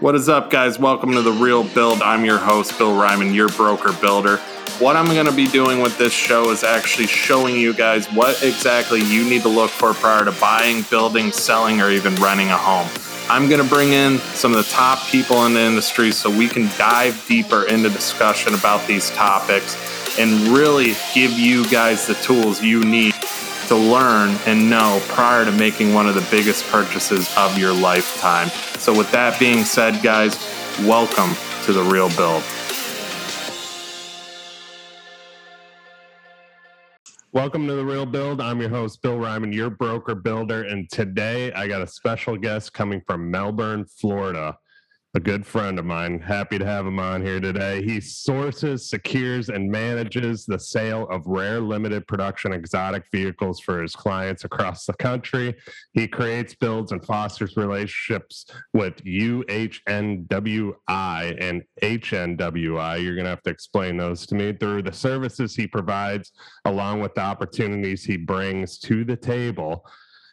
What is up, guys? Welcome to The Real Build. I'm your host, Bill Reiman, your broker builder. What I'm going to be doing with this show is actually showing you guys what exactly you need to look for prior to buying, building, selling, or even renting a home. I'm going to bring in some of the top people in the industry so we can dive deeper into discussion about these topics and really give you guys the tools you need to learn and know prior to making one of the biggest purchases of your lifetime. So, with that being said, guys, welcome to the Real Build. Welcome to the Real Build. I'm your host, Bill Reiman, your broker builder. And today I got a special guest coming from Melbourne, Florida a good friend of mine. Happy to have him on here today. He sources, secures, and manages the sale of rare limited production exotic vehicles for his clients across the country. He creates, builds, and fosters relationships with UHNWI and HNWI. You're going to have to explain those to me through the services he provides, along with the opportunities he brings to the table.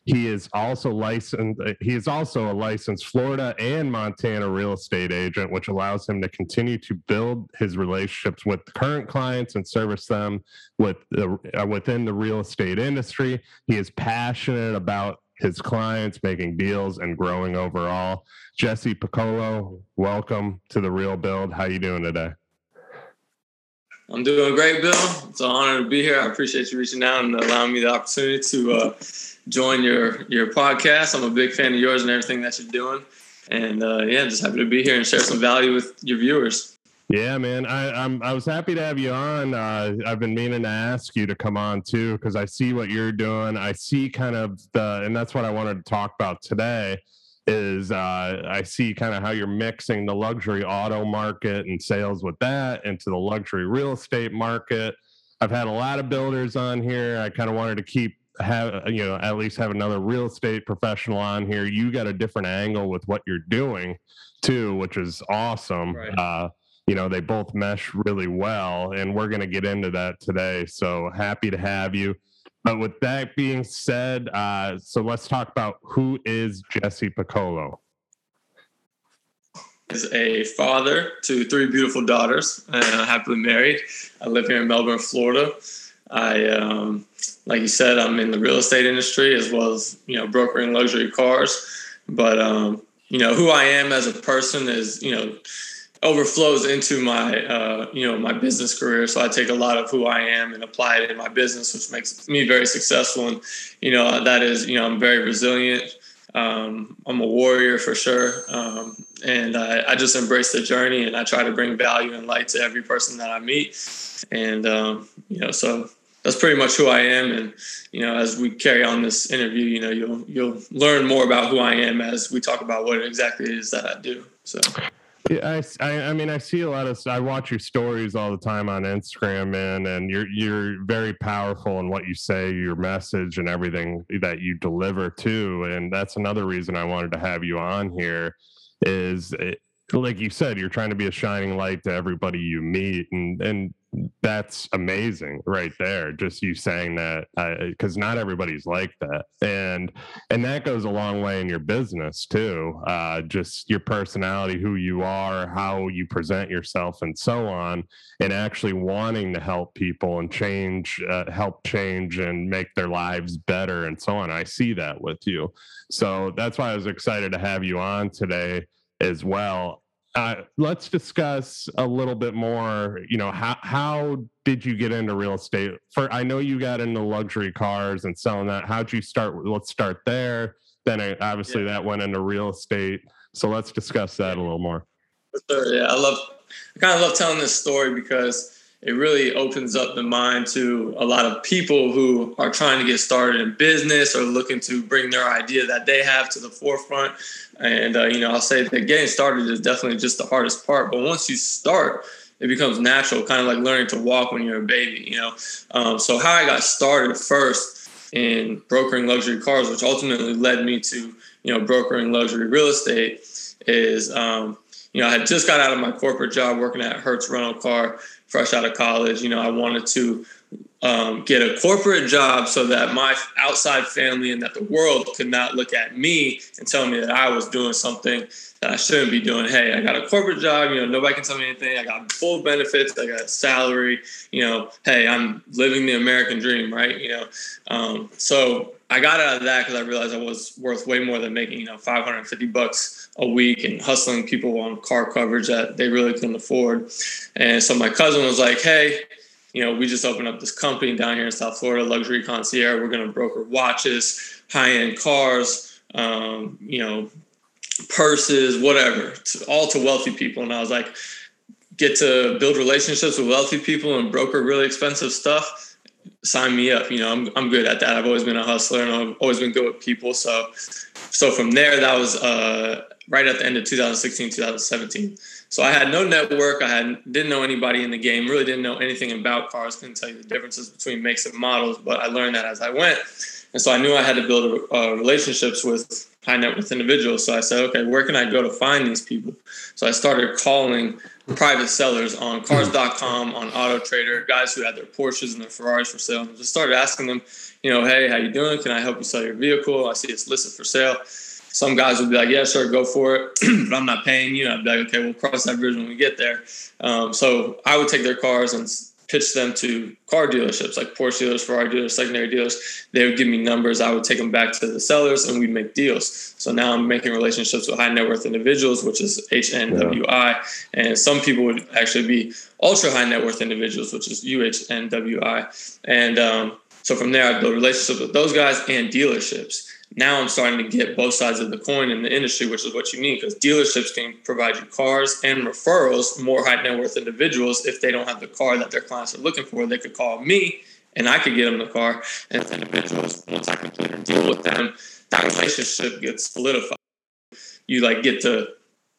He is also licensed. Uh, he is also a licensed Florida and Montana real estate agent, which allows him to continue to build his relationships with current clients and service them with the, uh, within the real estate industry. He is passionate about his clients, making deals, and growing overall. Jesse Piccolo, welcome to the Real Build. How you doing today? I'm doing great, Bill. It's an honor to be here. I appreciate you reaching out and allowing me the opportunity to uh, join your your podcast. I'm a big fan of yours and everything that you're doing. And uh, yeah, just happy to be here and share some value with your viewers. Yeah, man. I, I'm I was happy to have you on. Uh, I've been meaning to ask you to come on too because I see what you're doing. I see kind of the, and that's what I wanted to talk about today. Is uh, I see kind of how you're mixing the luxury auto market and sales with that into the luxury real estate market. I've had a lot of builders on here. I kind of wanted to keep have you know at least have another real estate professional on here you got a different angle with what you're doing too which is awesome right. uh, you know they both mesh really well and we're going to get into that today so happy to have you but with that being said uh, so let's talk about who is jesse piccolo. Is a father to three beautiful daughters and happily married. I live here in melbourne florida. I um, like you said, I'm in the real estate industry as well as you know brokering luxury cars. But um, you know who I am as a person is you know overflows into my uh, you know my business career. So I take a lot of who I am and apply it in my business, which makes me very successful. And you know that is you know I'm very resilient. Um, I'm a warrior for sure, um, and I, I, just embrace the journey and I try to bring value and light to every person that I meet. And um, you know, so that's pretty much who I am. And you know, as we carry on this interview, you know, you'll you'll learn more about who I am as we talk about what exactly it is that I do. So. Yeah, I, I, mean, I see a lot of. I watch your stories all the time on Instagram, man, and you're you're very powerful in what you say, your message, and everything that you deliver too. And that's another reason I wanted to have you on here. Is it, like you said, you're trying to be a shining light to everybody you meet, and and that's amazing right there just you saying that because not everybody's like that and and that goes a long way in your business too uh, just your personality who you are how you present yourself and so on and actually wanting to help people and change uh, help change and make their lives better and so on. I see that with you. So that's why i was excited to have you on today as well uh, let's discuss a little bit more. You know, how how did you get into real estate? For I know you got into luxury cars and selling that. How'd you start? Let's start there. Then uh, obviously yeah. that went into real estate. So let's discuss that a little more. Sure. Yeah, I love. I kind of love telling this story because it really opens up the mind to a lot of people who are trying to get started in business or looking to bring their idea that they have to the forefront. And, uh, you know, I'll say that getting started is definitely just the hardest part. But once you start, it becomes natural, kind of like learning to walk when you're a baby, you know. Um, so, how I got started first in brokering luxury cars, which ultimately led me to, you know, brokering luxury real estate, is, um, you know, I had just got out of my corporate job working at Hertz Rental Car fresh out of college. You know, I wanted to um, get a corporate job so that my outside family and that the world could not look at me and tell me that I was doing something that I shouldn't be doing. Hey, I got a corporate job. You know, nobody can tell me anything. I got full benefits. I got a salary. You know, hey, I'm living the American dream, right? You know, um, so I got out of that because I realized I was worth way more than making you know 550 bucks a week and hustling people on car coverage that they really couldn't afford. And so my cousin was like, hey you know, we just opened up this company down here in South Florida, Luxury Concierge. We're going to broker watches, high end cars, um, you know, purses, whatever, to, all to wealthy people. And I was like, get to build relationships with wealthy people and broker really expensive stuff. Sign me up. You know, I'm, I'm good at that. I've always been a hustler and I've always been good with people. So, so from there, that was uh, right at the end of 2016, 2017. So I had no network. I had didn't know anybody in the game. Really didn't know anything about cars. Couldn't tell you the differences between makes and models. But I learned that as I went, and so I knew I had to build uh, relationships with high net worth individuals. So I said, okay, where can I go to find these people? So I started calling private sellers on Cars.com, on Auto Trader, guys who had their Porsches and their Ferraris for sale, and just started asking them, you know, hey, how you doing? Can I help you sell your vehicle? I see it's listed for sale some guys would be like, yeah, sure, go for it, but I'm not paying you. I'd be like, okay, we'll cross that bridge when we get there. Um, so I would take their cars and pitch them to car dealerships like Porsche dealers, Ferrari dealers, secondary dealers. They would give me numbers. I would take them back to the sellers and we'd make deals. So now I'm making relationships with high net worth individuals, which is HNWI. Yeah. And some people would actually be ultra high net worth individuals, which is UHNWI. And um, so from there, I build relationships with those guys and dealerships now I'm starting to get both sides of the coin in the industry, which is what you need because dealerships can provide you cars and referrals, more high net worth individuals. If they don't have the car that their clients are looking for, they could call me and I could get them the car. And individuals, once I complete a deal with them, that relationship gets solidified. You like get to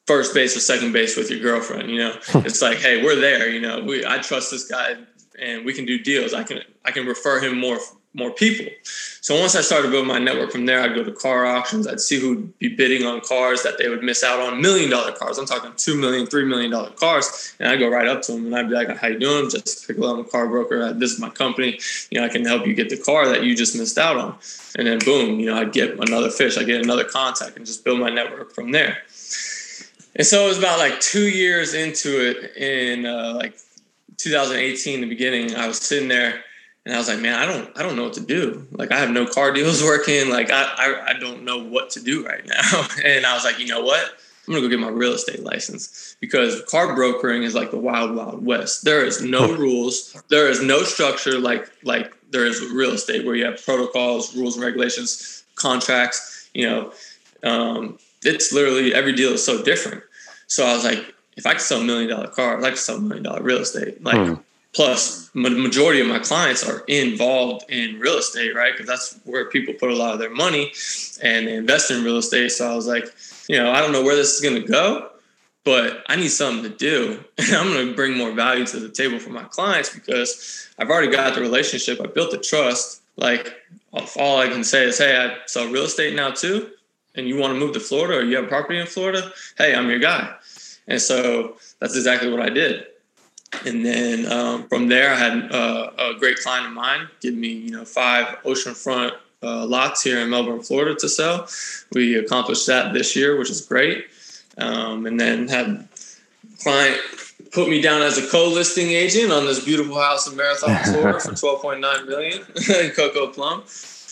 first base or second base with your girlfriend. You know, hmm. it's like, hey, we're there. You know, we I trust this guy and we can do deals. I can I can refer him more more people. So once I started building my network from there, I'd go to car auctions. I'd see who'd be bidding on cars that they would miss out on million dollar cars. I'm talking two million, three million dollar cars. And I'd go right up to them and I'd be like, how you doing? Jesse Piccolo, car broker. This is my company. You know, I can help you get the car that you just missed out on. And then boom, you know, I'd get another fish. I get another contact and just build my network from there. And so it was about like two years into it in uh, like 2018, the beginning, I was sitting there and I was like, man, I don't, I don't know what to do. Like, I have no car deals working. Like, I, I, I don't know what to do right now. and I was like, you know what? I'm gonna go get my real estate license because car brokering is like the wild, wild west. There is no rules. There is no structure like like there is real estate where you have protocols, rules and regulations, contracts. You know, um, it's literally every deal is so different. So I was like, if I could sell a million dollar car, I could sell a million dollar real estate. Like, hmm. Plus, the majority of my clients are involved in real estate, right? Because that's where people put a lot of their money and they invest in real estate. So I was like, you know, I don't know where this is going to go, but I need something to do. And I'm going to bring more value to the table for my clients because I've already got the relationship. I built the trust. Like, all I can say is, hey, I sell real estate now too. And you want to move to Florida or you have property in Florida? Hey, I'm your guy. And so that's exactly what I did and then um, from there, I had uh, a great client of mine give me, you know, five oceanfront uh, lots here in Melbourne, Florida to sell. We accomplished that this year, which is great. Um, and then had client put me down as a co-listing agent on this beautiful house in Marathon, Florida for 12.9 million in Coco Plum.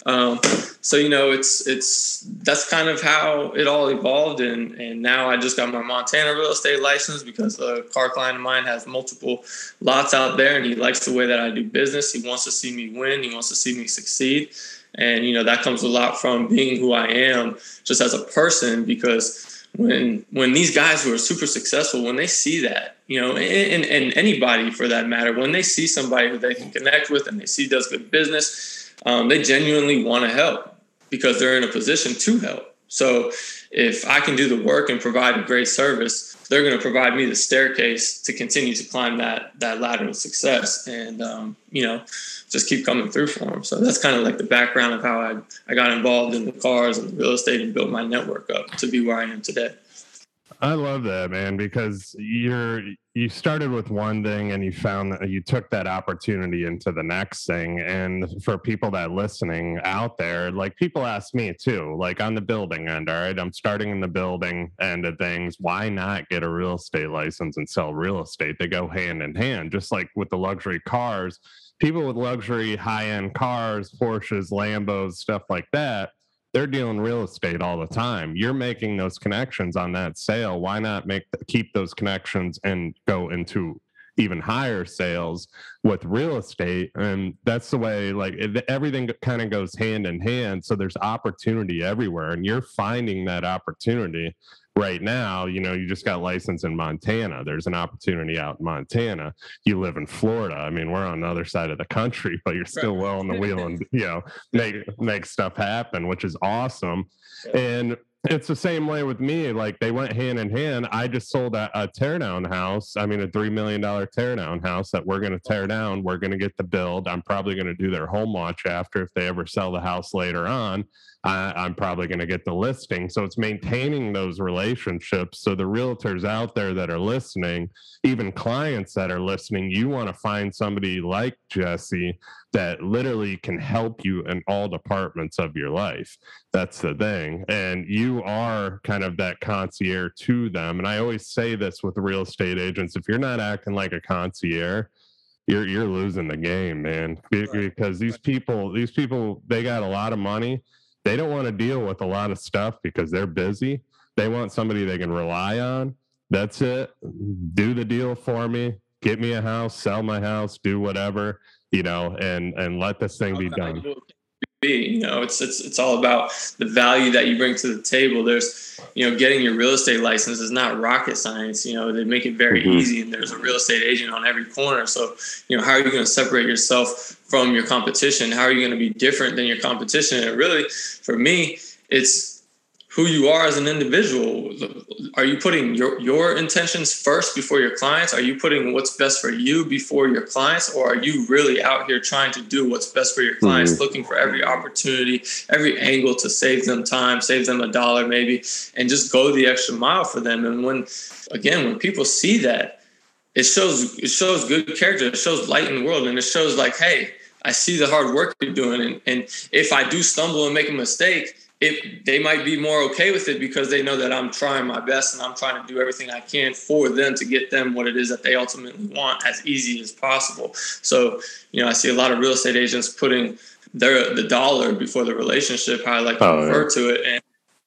Um, so you know, it's it's that's kind of how it all evolved, and and now I just got my Montana real estate license because a car client of mine has multiple lots out there, and he likes the way that I do business. He wants to see me win. He wants to see me succeed, and you know that comes a lot from being who I am, just as a person, because when when these guys who are super successful when they see that you know and, and anybody for that matter when they see somebody who they can connect with and they see does good business um, they genuinely want to help because they're in a position to help. So if I can do the work and provide a great service, they're going to provide me the staircase to continue to climb that that ladder of success, and um, you know, just keep coming through for them. So that's kind of like the background of how I I got involved in the cars and the real estate and built my network up to be where I am today. I love that, man, because you're you started with one thing and you found that you took that opportunity into the next thing. And for people that listening out there, like people ask me too, like on the building end, all right, I'm starting in the building end of things. Why not get a real estate license and sell real estate? They go hand in hand, just like with the luxury cars. People with luxury high end cars, Porsches, Lambos, stuff like that they're dealing real estate all the time. You're making those connections on that sale. Why not make keep those connections and go into even higher sales with real estate? And that's the way like everything kind of goes hand in hand. So there's opportunity everywhere, and you're finding that opportunity right now, you know, you just got licensed in Montana. There's an opportunity out in Montana. You live in Florida. I mean, we're on the other side of the country, but you're still well on the wheel and you know make make stuff happen, which is awesome. And it's the same way with me. Like they went hand in hand. I just sold a, a teardown house. I mean, a three million dollar teardown house that we're going to tear down. We're going to get the build. I'm probably going to do their home watch after if they ever sell the house later on. I, am probably going to get the listing. So it's maintaining those relationships. So the realtors out there that are listening, even clients that are listening, you want to find somebody like Jesse that literally can help you in all departments of your life. That's the thing. And you are kind of that concierge to them. And I always say this with real estate agents if you're not acting like a concierge, you're you're losing the game, man. Because these people, these people, they got a lot of money they don't want to deal with a lot of stuff because they're busy. They want somebody they can rely on. That's it. Do the deal for me. Get me a house, sell my house, do whatever, you know, and and let this thing be done be. You know, it's it's it's all about the value that you bring to the table. There's, you know, getting your real estate license is not rocket science. You know, they make it very mm-hmm. easy, and there's a real estate agent on every corner. So, you know, how are you going to separate yourself from your competition? How are you going to be different than your competition? And really, for me, it's who you are as an individual. Are you putting your, your intentions first before your clients? Are you putting what's best for you before your clients? Or are you really out here trying to do what's best for your clients, mm-hmm. looking for every opportunity, every angle to save them time, save them a dollar maybe, and just go the extra mile for them? And when, again, when people see that, it shows it shows good character, it shows light in the world, and it shows like, hey, I see the hard work you're doing. And, and if I do stumble and make a mistake, it, they might be more okay with it because they know that I'm trying my best and I'm trying to do everything I can for them to get them what it is that they ultimately want as easy as possible. So, you know, I see a lot of real estate agents putting their the dollar before the relationship, how I like to oh, refer yeah. to it. And,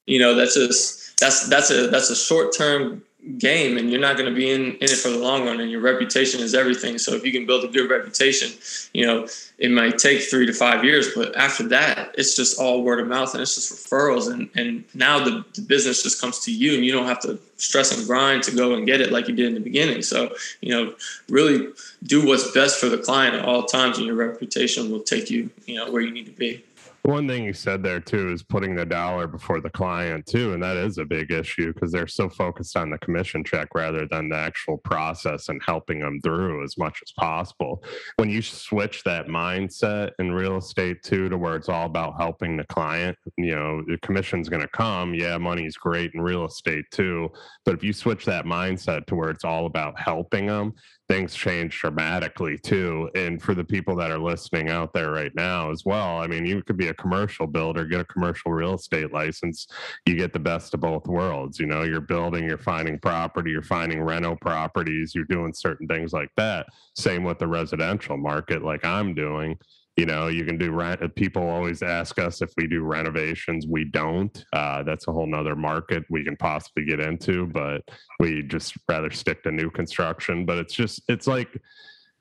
you know, that's just that's that's a that's a short term game and you're not going to be in, in it for the long run and your reputation is everything. So if you can build a good reputation you know it might take three to five years but after that it's just all word of mouth and it's just referrals and and now the, the business just comes to you and you don't have to stress and grind to go and get it like you did in the beginning. So you know really do what's best for the client at all times and your reputation will take you you know where you need to be one thing you said there too is putting the dollar before the client too, and that is a big issue because they're so focused on the commission check rather than the actual process and helping them through as much as possible. When you switch that mindset in real estate too to where it's all about helping the client, you know, the commission's going to come. Yeah, money's great in real estate too, but if you switch that mindset to where it's all about helping them, things change dramatically too. And for the people that are listening out there right now as well, I mean, you could be a commercial builder, get a commercial real estate license. You get the best of both worlds. You know, you're building, you're finding property, you're finding rental properties, you're doing certain things like that. Same with the residential market, like I'm doing you know you can do rent people always ask us if we do renovations we don't. Uh, that's a whole nother market we can possibly get into but we just rather stick to new construction. But it's just it's like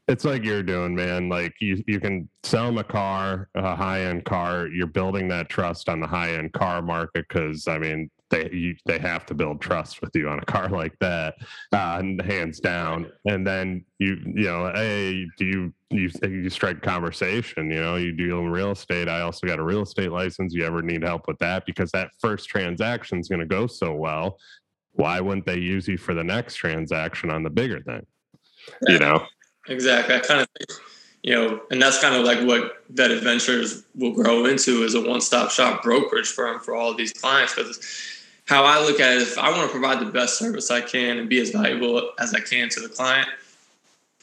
it's like you're doing man like you you can sell them a car a high end car you're building that trust on the high end car market because i mean they you, they have to build trust with you on a car like that, uh, hands down. And then you you know, hey, do you you you strike conversation? You know, you deal in real estate. I also got a real estate license. You ever need help with that? Because that first transaction is going to go so well. Why wouldn't they use you for the next transaction on the bigger thing? You know. Exactly. I kind of think you know, and that's kind of like what Vetted Ventures will grow into is a one-stop shop brokerage firm for all of these clients because how I look at it is if I want to provide the best service I can and be as valuable as I can to the client,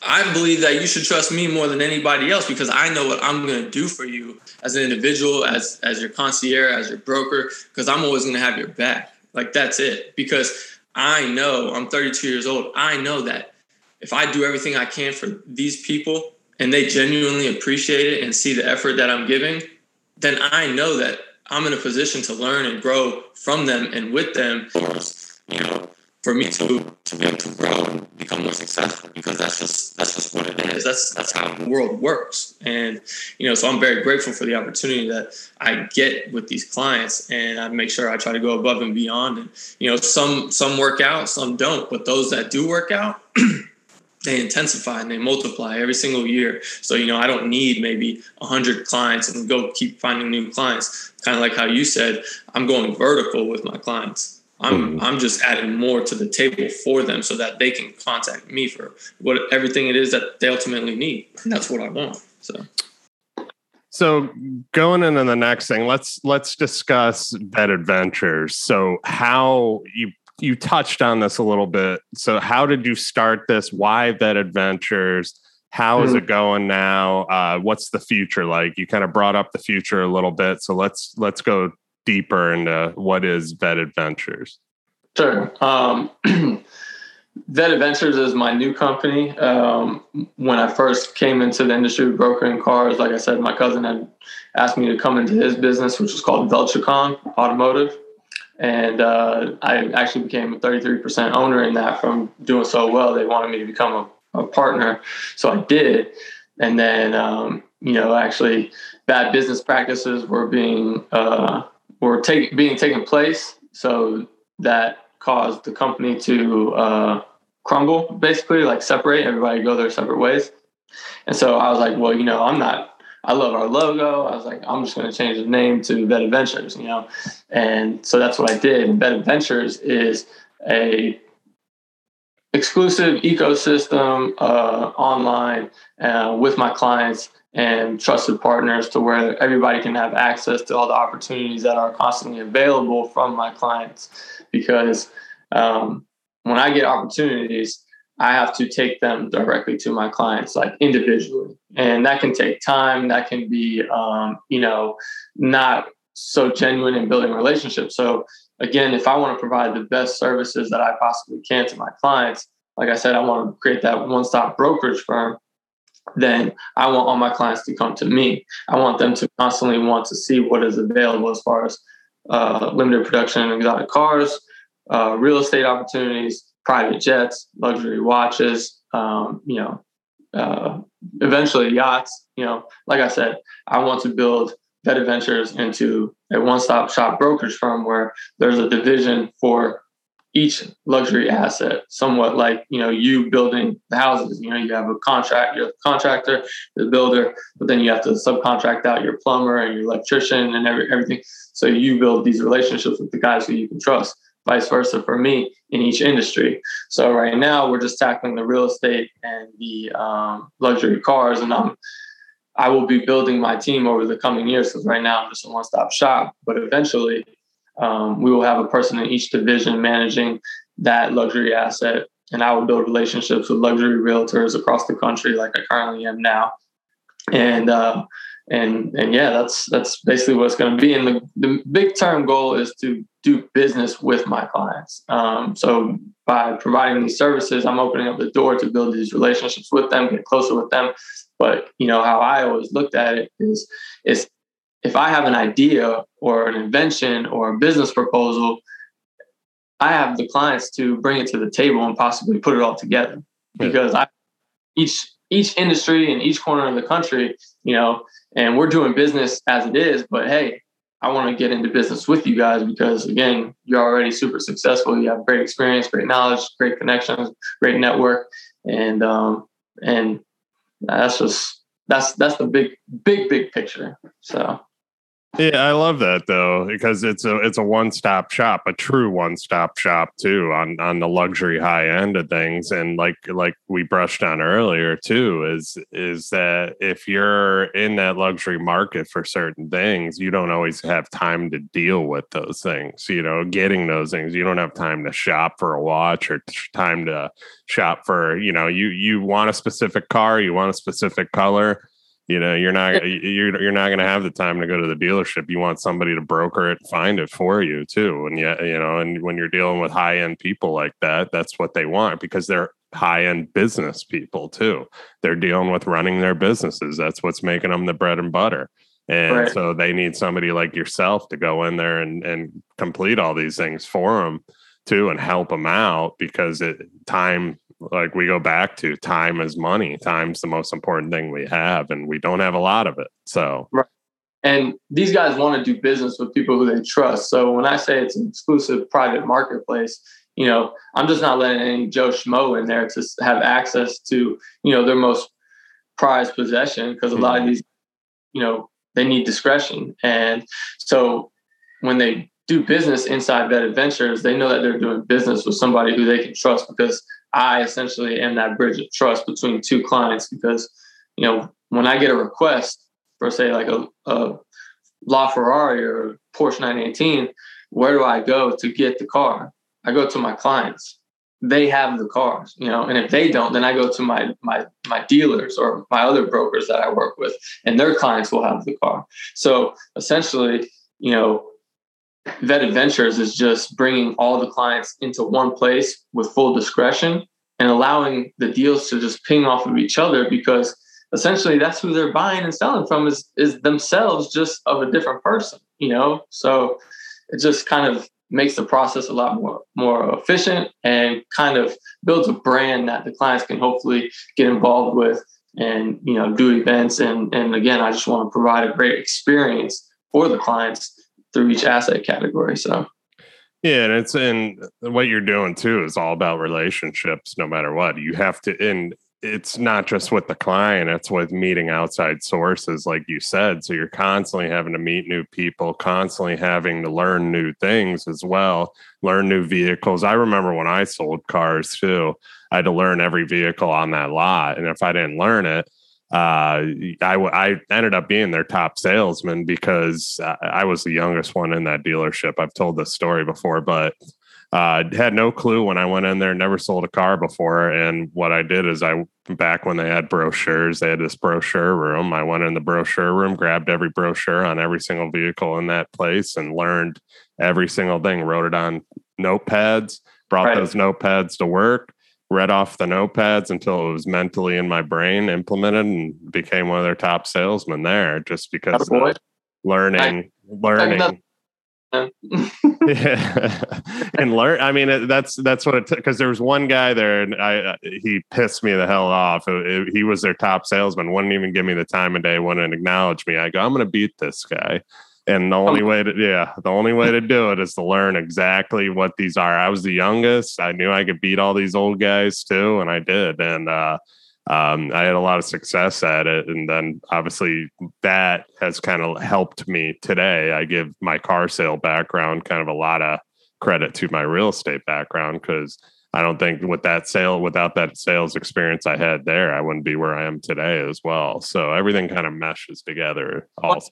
I believe that you should trust me more than anybody else because I know what I'm going to do for you as an individual, as as your concierge, as your broker, because I'm always going to have your back. Like that's it. Because I know I'm 32 years old. I know that if I do everything I can for these people and they genuinely appreciate it and see the effort that I'm giving, then I know that I'm in a position to learn and grow from them and with them. You know, for me to to be able to grow and become more successful because that's just that's just what it is. That's that's how the world works. And you know, so I'm very grateful for the opportunity that I get with these clients and I make sure I try to go above and beyond. And you know, some some work out, some don't, but those that do work out they intensify and they multiply every single year. So, you know, I don't need maybe 100 clients and go keep finding new clients. Kind of like how you said, I'm going vertical with my clients. I'm mm-hmm. I'm just adding more to the table for them so that they can contact me for what everything it is that they ultimately need. And that's what I want. So so going into the next thing, let's let's discuss Vetted Ventures. So how you you touched on this a little bit. So how did you start this? Why Vetted Ventures? How is mm-hmm. it going now? Uh, what's the future like? You kind of brought up the future a little bit. So let's let's go deeper into what is Vetted Ventures. Sure. Um, Vetted Ventures is my new company. Um, when I first came into the industry brokering cars, like I said, my cousin had asked me to come into his business, which was called Veltricon Automotive. And uh, I actually became a 33% owner in that from doing so well. They wanted me to become a, a partner. So I did. And then, um, you know, actually, bad business practices were being uh, were take, being taken place. So that caused the company to uh, crumble, basically, like separate, everybody go their separate ways. And so I was like, well, you know, I'm not, I love our logo. I was like, I'm just going to change the name to Vetted Ventures, you know? And so that's what I did. And Adventures is a exclusive ecosystem uh, online uh, with my clients and trusted partners to where everybody can have access to all the opportunities that are constantly available from my clients. Because um, when I get opportunities, I have to take them directly to my clients, like individually, and that can take time. That can be, um, you know, not so genuine in building relationships. So again, if I want to provide the best services that I possibly can to my clients, like I said, I want to create that one-stop brokerage firm then I want all my clients to come to me. I want them to constantly want to see what is available as far as uh, limited production and exotic cars, uh, real estate opportunities, private jets, luxury watches, um, you know, uh, eventually yachts. You know, like I said, I want to build Vetted Ventures into a one-stop shop brokerage firm where there's a division for each luxury asset, somewhat like you know you building the houses. You know, you have a contract, you're the contractor, the builder, but then you have to subcontract out your plumber and your electrician and every, everything. So you build these relationships with the guys who you can trust. Vice versa for me in each industry. So right now we're just tackling the real estate and the um, luxury cars, and I'm I will be building my team over the coming years because right now I'm just a one-stop shop. But eventually, um, we will have a person in each division managing that luxury asset, and I will build relationships with luxury realtors across the country, like I currently am now. And uh, and and yeah, that's that's basically what it's going to be. And the, the big term goal is to do business with my clients. Um, so by providing these services, I'm opening up the door to build these relationships with them, get closer with them. But you know how I always looked at it is is if I have an idea or an invention or a business proposal, I have the clients to bring it to the table and possibly put it all together. Because I each each industry in each corner of the country, you know, and we're doing business as it is, but hey, I want to get into business with you guys because again, you're already super successful. You have great experience, great knowledge, great connections, great network, and um, and that's just that's that's the big big big picture. So Yeah, I love that though because it's a it's a one stop shop, a true one stop shop too on on the luxury high end of things. And like like we brushed on earlier too is is that if you're in that luxury market for certain things, you don't always have time to deal with those things. You know, getting those things, you don't have time to shop for a watch or time to shop for you know you you want a specific car, you want a specific color you know you're not you're, you're not going to have the time to go to the dealership. You want somebody to broker it find it for you too. And yet you know and when you're dealing with high end people like that that's what they want because they're high end business people too. They're dealing with running their businesses. That's what's making them the bread and butter. And right. so they need somebody like yourself to go in there and and complete all these things for them too and help them out because it time like we go back to time is money time's the most important thing we have and we don't have a lot of it so right. and these guys want to do business with people who they trust so when i say it's an exclusive private marketplace you know i'm just not letting any joe schmo in there to have access to you know their most prized possession because a lot of mm-hmm. these you know they need discretion and so when they do business inside Vetted Ventures, they know that they're doing business with somebody who they can trust because I essentially am that bridge of trust between two clients. Because, you know, when I get a request for, say, like a, a LaFerrari or Porsche 918, where do I go to get the car? I go to my clients. They have the cars, you know, and if they don't, then I go to my my my dealers or my other brokers that I work with, and their clients will have the car. So essentially, you know, Vetted Ventures is just bringing all the clients into one place with full discretion and allowing the deals to just ping off of each other because essentially that's who they're buying and selling from is is themselves just of a different person, you know? So it just kind of makes the process a lot more more efficient and kind of builds a brand that the clients can hopefully get involved with and you know do events and and again I just want to provide a great experience for the clients through each asset category. So yeah, and it's and what you're doing too is all about relationships, no matter what. You have to and it's not just with the client, it's with meeting outside sources, like you said. So you're constantly having to meet new people, constantly having to learn new things as well, learn new vehicles. I remember when I sold cars too, I had to learn every vehicle on that lot. And if I didn't learn it, uh, I, I ended up being their top salesman because I was the youngest one in that dealership. I've told this story before, but uh, had no clue when I went in there, never sold a car before. And what I did is I, back when they had brochures, they had this brochure room. I went in the brochure room, grabbed every brochure on every single vehicle in that place and learned every single thing, wrote it on notepads, brought right. those notepads to work read off the notepads until it was mentally in my brain implemented and became one of their top salesmen there just because learning I, learning. yeah. And learn i mean that's that's what it took because there was one guy there and i uh, he pissed me the hell off. It, it, he was their top salesman wouldn't even give me the time of day wouldn't acknowledge me. I go i'm gonna beat this guy and the only way to yeah the only way to do it is to learn exactly what these are. I was the youngest. I knew i could beat all these old guys too and i did. And uh, um, i had a lot of success at it. And then obviously that has kind of helped me today. I give my car sale background kind of a lot of credit to my real estate background because I don't think with that sale, without that sales experience I had there, I wouldn't be where I am today as well. So everything kind of meshes together. Also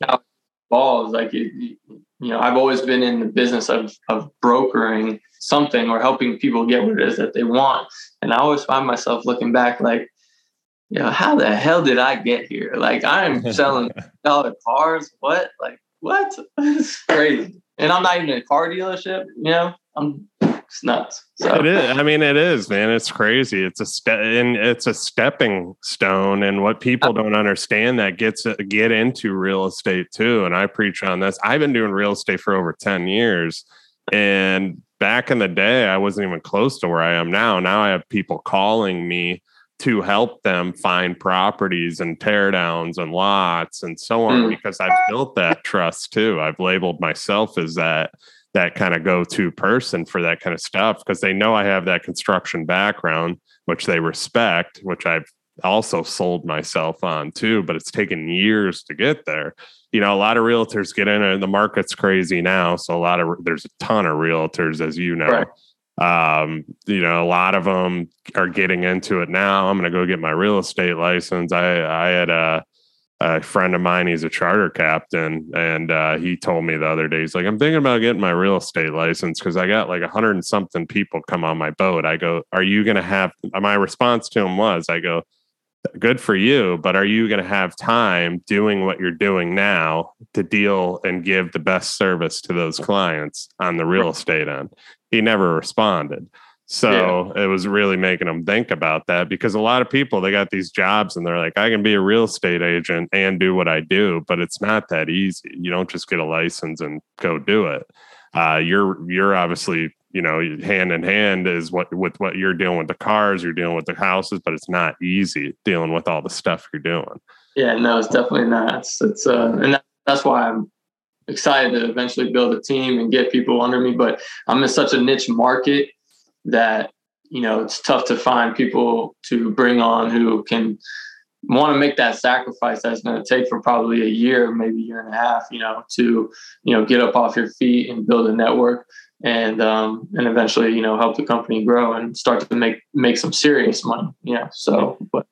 balls. Like, you know, I've always been in the business of, of brokering something or helping people get what it is that they want. And I always find myself looking back like, you know, how the hell did I get here? Like, I'm selling dollar cars. What? Like, what? it's crazy. And I'm not even a car dealership, you know, I'm it's nuts. So. It is. I mean, it is, man. It's crazy. It's a step, and it's a stepping stone. And what people don't understand that gets get into real estate too. And I preach on this. I've been doing real estate for over ten years, and back in the day, I wasn't even close to where I am now. Now I have people calling me to help them find properties and teardowns and lots and so on mm. because I've built that trust too. I've labeled myself as that that kind of go-to person for that kind of stuff because they know I have that construction background, which they respect, which I've also sold myself on too, but it's taken years to get there. You know, a lot of realtors get in and the market's crazy now. So a lot of there's a ton of realtors, as you know. Right. Um, you know, a lot of them are getting into it now. I'm going to go get my real estate license. I I had a a friend of mine, he's a charter captain, and uh, he told me the other day, he's like, I'm thinking about getting my real estate license because I got like a hundred and something people come on my boat. I go, Are you going to have? My response to him was, I go, Good for you, but are you going to have time doing what you're doing now to deal and give the best service to those clients on the real estate end? He never responded. So yeah. it was really making them think about that because a lot of people they got these jobs and they're like, I can be a real estate agent and do what I do, but it's not that easy. You don't just get a license and go do it. Uh, you're you're obviously you know hand in hand is what with what you're dealing with the cars, you're dealing with the houses, but it's not easy dealing with all the stuff you're doing. Yeah, no, it's definitely not. It's, it's uh, and that, that's why I'm excited to eventually build a team and get people under me. But I'm in such a niche market that you know it's tough to find people to bring on who can want to make that sacrifice that's going to take for probably a year maybe a year and a half you know to you know get up off your feet and build a network and um and eventually you know help the company grow and start to make make some serious money yeah so but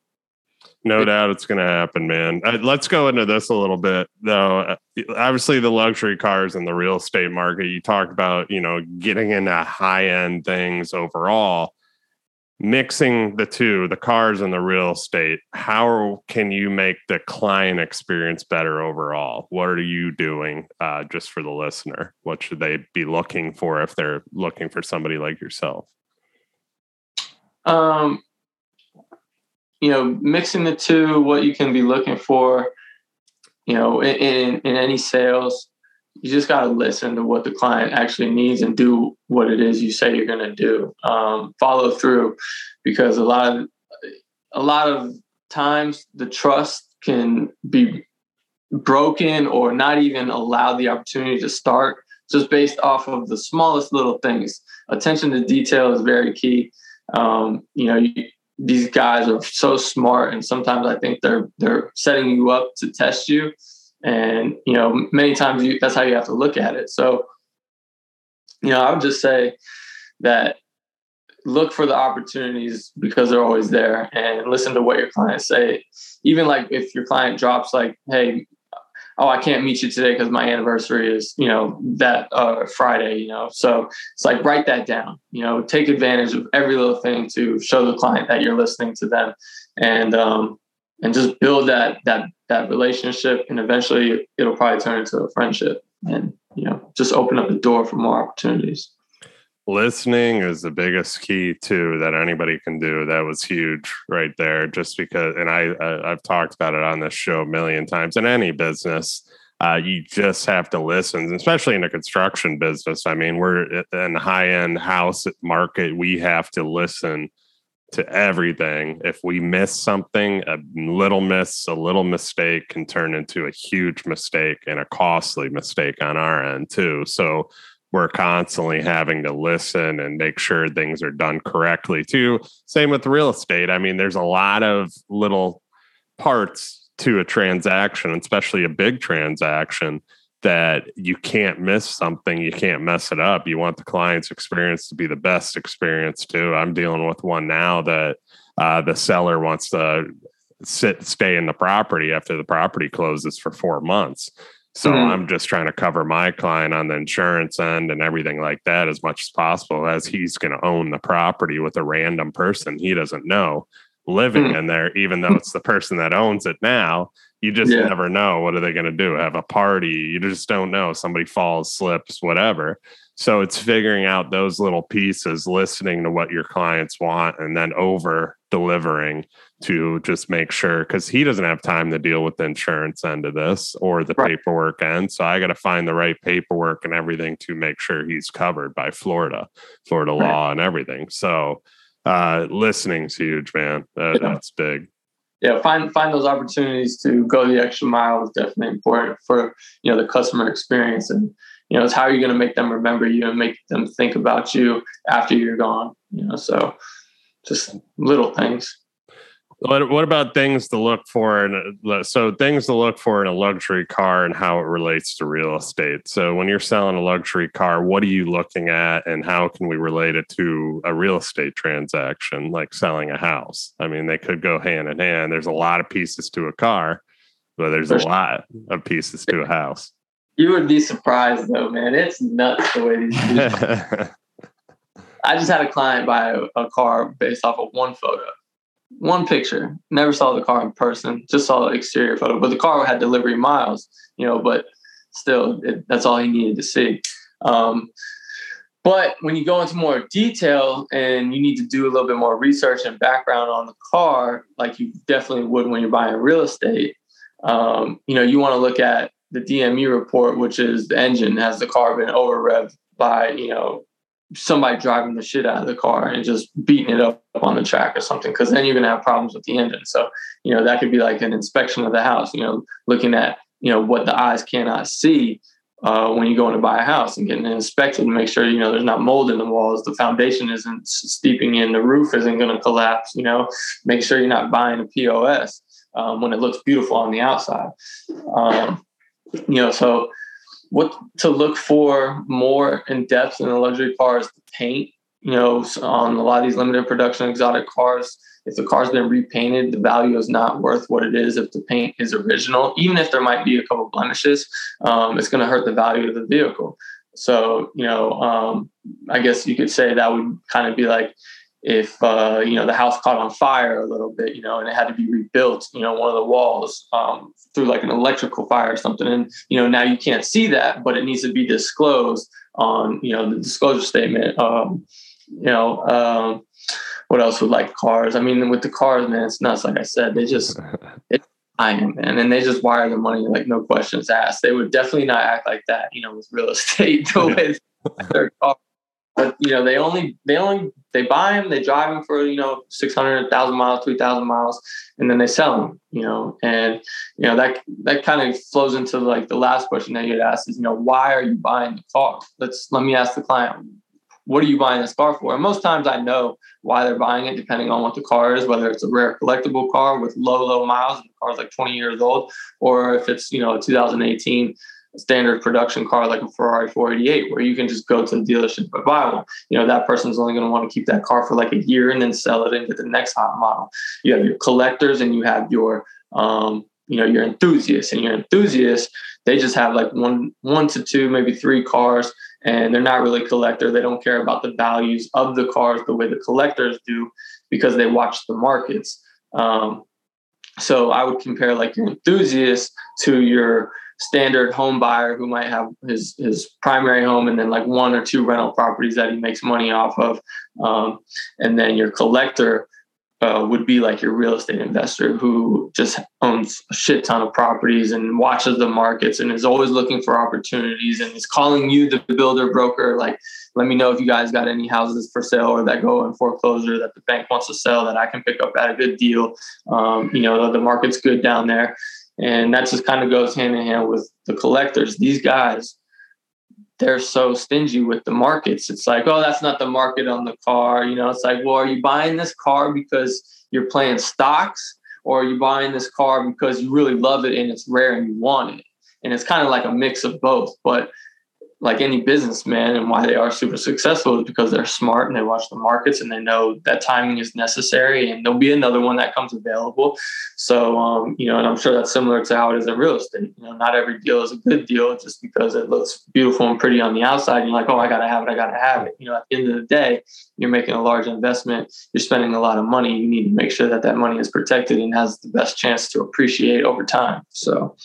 no doubt it's going to happen, man. Uh, let's go into this a little bit, though. Uh, obviously, the luxury cars and the real estate market. You talked about, you know, getting into high end things overall. Mixing the two, the cars and the real estate. How can you make the client experience better overall? What are you doing, uh, just for the listener? What should they be looking for if they're looking for somebody like yourself? Um, you know, mixing the two, what you can be looking for, you know, in, in, any sales, you just got to listen to what the client actually needs and do what it is you say you're going to do. Um, follow through, because a lot of a lot of times the trust can be broken or not even allowed the opportunity to start just based off of the smallest little things. Attention to detail is very key. Um, you know, you, these guys are so smart and sometimes i think they're they're setting you up to test you. And you know many times you, that's how you have to look at it. So you know i would just say that look for the opportunities because they're always there and listen to what your clients say. Even like if your client drops like hey oh, I can't meet you today because my anniversary is, you know, that uh, Friday, you know. So it's like write that down, you know, take advantage of every little thing to show the client that you're listening to them and um and just build that that that relationship and eventually it'll probably turn into a friendship and you know just open up the door for more opportunities listening is the biggest key too that anybody can do. That was huge right there just because and i, I have talked about it on this show a million times. In any business uh, you just have to listen especially in a construction business. I mean we're in the high end house market we have to listen to everything. If we miss something a little miss a little mistake can turn into a huge mistake and a costly mistake on our end too. So we're constantly having to listen and make sure things are done correctly too. Same with real estate. I mean, there's a lot of little parts to a transaction, especially a big transaction, that you can't miss something, you can't mess it up. You want the client's experience to be the best experience too. I'm dealing with one now that uh, the seller wants to sit stay in the property after the property closes for four months so mm-hmm. I'm just trying to cover my client on the insurance end and everything like that as much as possible as he's going to own the property with a random person he doesn't know living mm-hmm. in there, even though it's the person that owns it now. You just yeah. never know. What are they going to do? Have a party? You just don't know. Somebody falls, slips, whatever. So it's figuring out those little pieces, listening to what your clients want, and then over delivering to just make sure because he doesn't have time to deal with the insurance end of this or the right. paperwork end. So I got to find the right paperwork and everything to make sure he's covered by Florida, Florida right. law, and everything. So uh, listening's huge, man. That, yeah. That's big. Yeah, find find those opportunities to go the extra mile is definitely important for you know the customer experience and you know, it's how you're going to make them remember you and make them think about you after you're gone. You know, so just little things. What, what about things to look for? And so things to look for in a luxury car and how it relates to real estate. So when you're selling a luxury car, what are you looking at, and how can we relate it to a real estate transaction like selling a house? I mean, they could go hand in hand. There's a lot of pieces to a car, but there's a lot of pieces to a house. You would be surprised though, man. It's nuts the way these. I just had a client buy a, a car based off of one photo one picture. Never saw the car in person. Just saw the exterior photo. But the car had delivery miles, you know. But still, it, that's all he needed to see. Um, but when you go into more detail and you need to do a little bit more research and background on the car, like you definitely would when you're buying real estate, um, you know, you want to look at the DME report, which is the engine has the car been over revved by you know somebody driving the shit out of the car and just beating it up on the track or something because then you're going to have problems with the engine. So you know that could be like an inspection of the house you know looking at you know what the eyes cannot see uh, when you go in to buy a house and getting it inspected to make sure you know there's not mold in the walls. The foundation isn't steeping in the roof isn't going to collapse you know. Make sure you're not buying a pos um, when it looks beautiful on the outside. Um, you know so what to look for more in depth in a luxury car is the paint. You know, on a lot of these limited production exotic cars, if the car's been repainted, the value is not worth what it is if the paint is original. Even if there might be a couple blemishes, um, it's going to hurt the value of the vehicle. So, you know, um, I guess you could say that would kind of be like if uh, you know the house caught on fire a little bit, you know, and it had to be rebuilt, you know, one of the walls um, through like an electrical fire or something, and you know now you can't see that, but it needs to be disclosed on you know the disclosure statement. Um, you know, um, what else with like cars? I mean, with the cars, man, it's nuts. Like I said, they just it's I am, man, and they just wire the money like no questions asked. They would definitely not act like that, you know, with real estate the way their car but you know they only they only they buy them they drive them for you know 600000 miles 3000 miles and then they sell them you know? And you know that that kind of flows into like the last question that you had asked is you know why are you buying the car? Let's let me ask the client what are you buying this car for? And most times i know why they're buying it depending on what the car is whether it's a rare collectible car with low low miles and the car's like 20 years old or if it's you know a 2018 standard production car like a Ferrari 488, where you can just go to the dealership and buy one. You know, that person's only going to want to keep that car for like a year and then sell it and get the next hot model. You have your collectors and you have your, um, you know, your enthusiasts and your enthusiasts, they just have like one, one to two, maybe three cars and they're not really collector. They don't care about the values of the cars the way the collectors do because they watch the markets. Um, so I would compare like your enthusiast to your standard home buyer who might have his his primary home and then like one or two rental properties that he makes money off of. Um, and then your collector uh, would be like your real estate investor who just owns a shit ton of properties and watches the markets and is always looking for opportunities and is calling you the builder broker like let me know if you guys got any houses for sale or that go in foreclosure that the bank wants to sell that i can pick up at a good deal. Um, you know the market's good down there and that just kind of goes hand in hand with the collectors. These guys, they're so stingy with the markets. It's like, oh, that's not the market on the car. You know, it's like, well, are you buying this car because you're playing stocks? Or are you buying this car because you really love it and it's rare and you want it? And it's kind of like a mix of both. But like any businessman and why they are super successful is because they're smart and they watch the markets and they know that timing is necessary and there'll be another one that comes available. So, um, you know, and I'm sure that's similar to how it is in real estate. You know, not every deal is a good deal just because it looks beautiful and pretty on the outside. You're like, oh, I got to have it. I got to have it. You know, at the end of the day, you're making a large investment. You're spending a lot of money. You need to make sure that that money is protected and has the best chance to appreciate over time. So,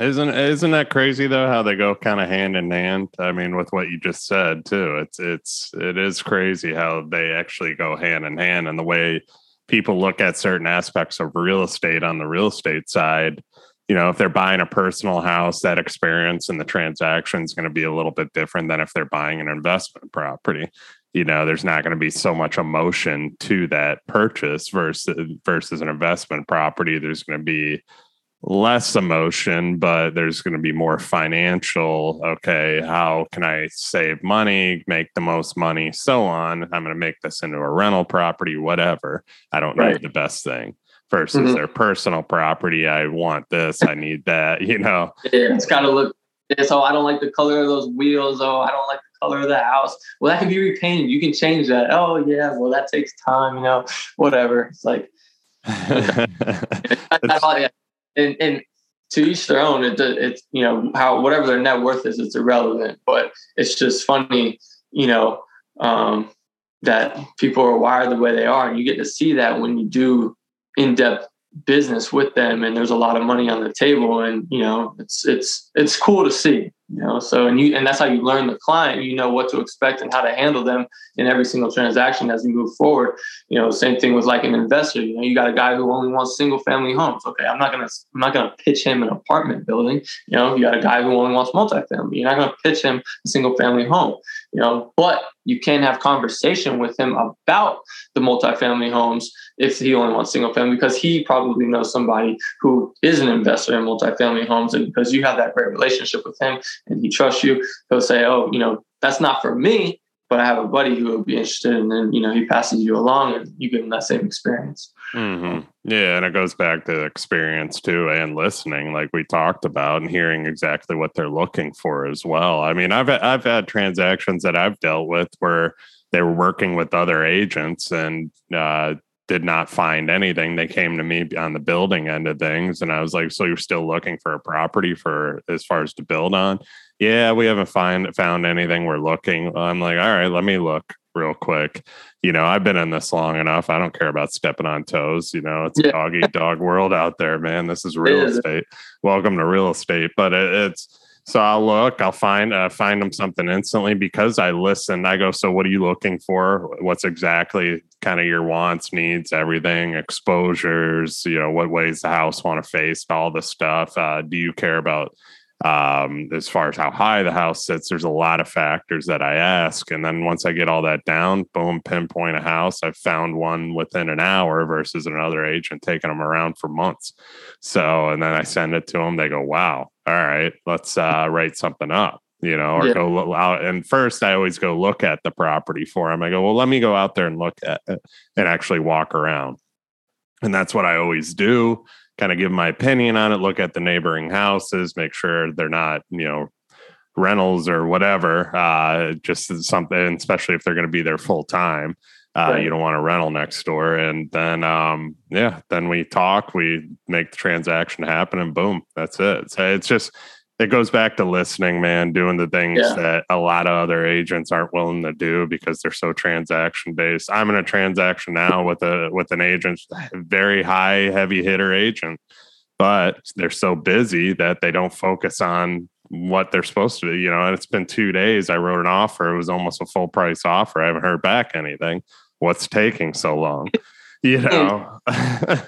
isn't isn't that crazy though? How they go kind of hand in hand. I mean, with what you just said too, it's it's it is crazy how they actually go hand in hand, and the way people look at certain aspects of real estate on the real estate side. You know, if they're buying a personal house, that experience and the transaction is going to be a little bit different than if they're buying an investment property. You know, there's not going to be so much emotion to that purchase versus versus an investment property. There's going to be less emotion, but there's going to be more financial. Okay, how can I save money, make the most money, so on? I'm going to make this into a rental property, whatever. I don't right. need the best thing versus mm-hmm. their personal property. I want this, I need that, you know. Yeah, it's got to look. So I don't like the color of those wheels. Oh, I don't like the color of the house. Well, that can be repainted. You can change that. Oh, yeah. Well, that takes time, you know, whatever. It's like, and, and to each their own. It, it's you know how whatever their net worth is, it's irrelevant. But it's just funny, you know, um, that people are wired the way they are, and you get to see that when you do in depth business with them, and there's a lot of money on the table, and you know, it's it's it's cool to see you know so and you and that's how you learn the client. You know what to expect and how to handle them in every single transaction as you move forward. You know same thing with like an investor. You know you got a guy who only wants single family homes. Okay i'm not gonna i'm not gonna pitch him an apartment building. You know you got a guy who only wants multifamily. You're not gonna pitch him a single family home. You know but you can have conversation with him about the multifamily homes if he only wants single family because he probably knows somebody who is an investor in multifamily homes and because you have that great relationship with him and he trusts you, he'll say, "Oh, you know, that's not for me, but I have a buddy who would be interested." And then you know he passes you along, and you give him that same experience. Mm-hmm. Yeah, and it goes back to experience too, and listening, like we talked about, and hearing exactly what they're looking for as well. I mean, I've I've had transactions that I've dealt with where they were working with other agents and uh, did not find anything. They came to me on the building end of things, and I was like, "So you're still looking for a property for as far as to build on?" Yeah, we haven't find found anything. We're looking. I'm like, "All right, let me look real quick." You know, I've been in this long enough. I don't care about stepping on toes. You know, it's yeah. a dog eat dog world out there, man. This is real estate. Welcome to real estate, but it, it's so I'll look, I'll find uh, find them something instantly because I listen. I go, so what are you looking for? What's exactly kind of your wants, needs, everything, exposures, you know, what ways the house want to face, all the stuff. Uh, do you care about um, as far as how high the house sits? There's a lot of factors that I ask. And then once I get all that down, boom, pinpoint a house. I've found one within an hour versus another agent taking them around for months. So, and then I send it to them. They go, wow, all right, let's uh, write something up you know, or yeah. go out. And first, I always go look at the property for him. I go, well, let me go out there and look at it and actually walk around. And that's what I always do. Kind of give my opinion on it, look at the neighboring houses, make sure they're not, you know, rentals or whatever. Uh, just something, especially if they're going to be there full time. Uh, right. You don't want a rental next door. And then, um, yeah, then we talk, we make the transaction happen, and boom, that's it. So it's just, it goes back to listening, man, doing the things yeah. that a lot of other agents aren't willing to do because they're so transaction based. I'm in a transaction now with a with an agent, very high heavy hitter agent, but they're so busy that they don't focus on what they're supposed to do. You know, and it's been two days. I wrote an offer. It was almost a full price offer. I haven't heard back anything. What's taking so long? You know.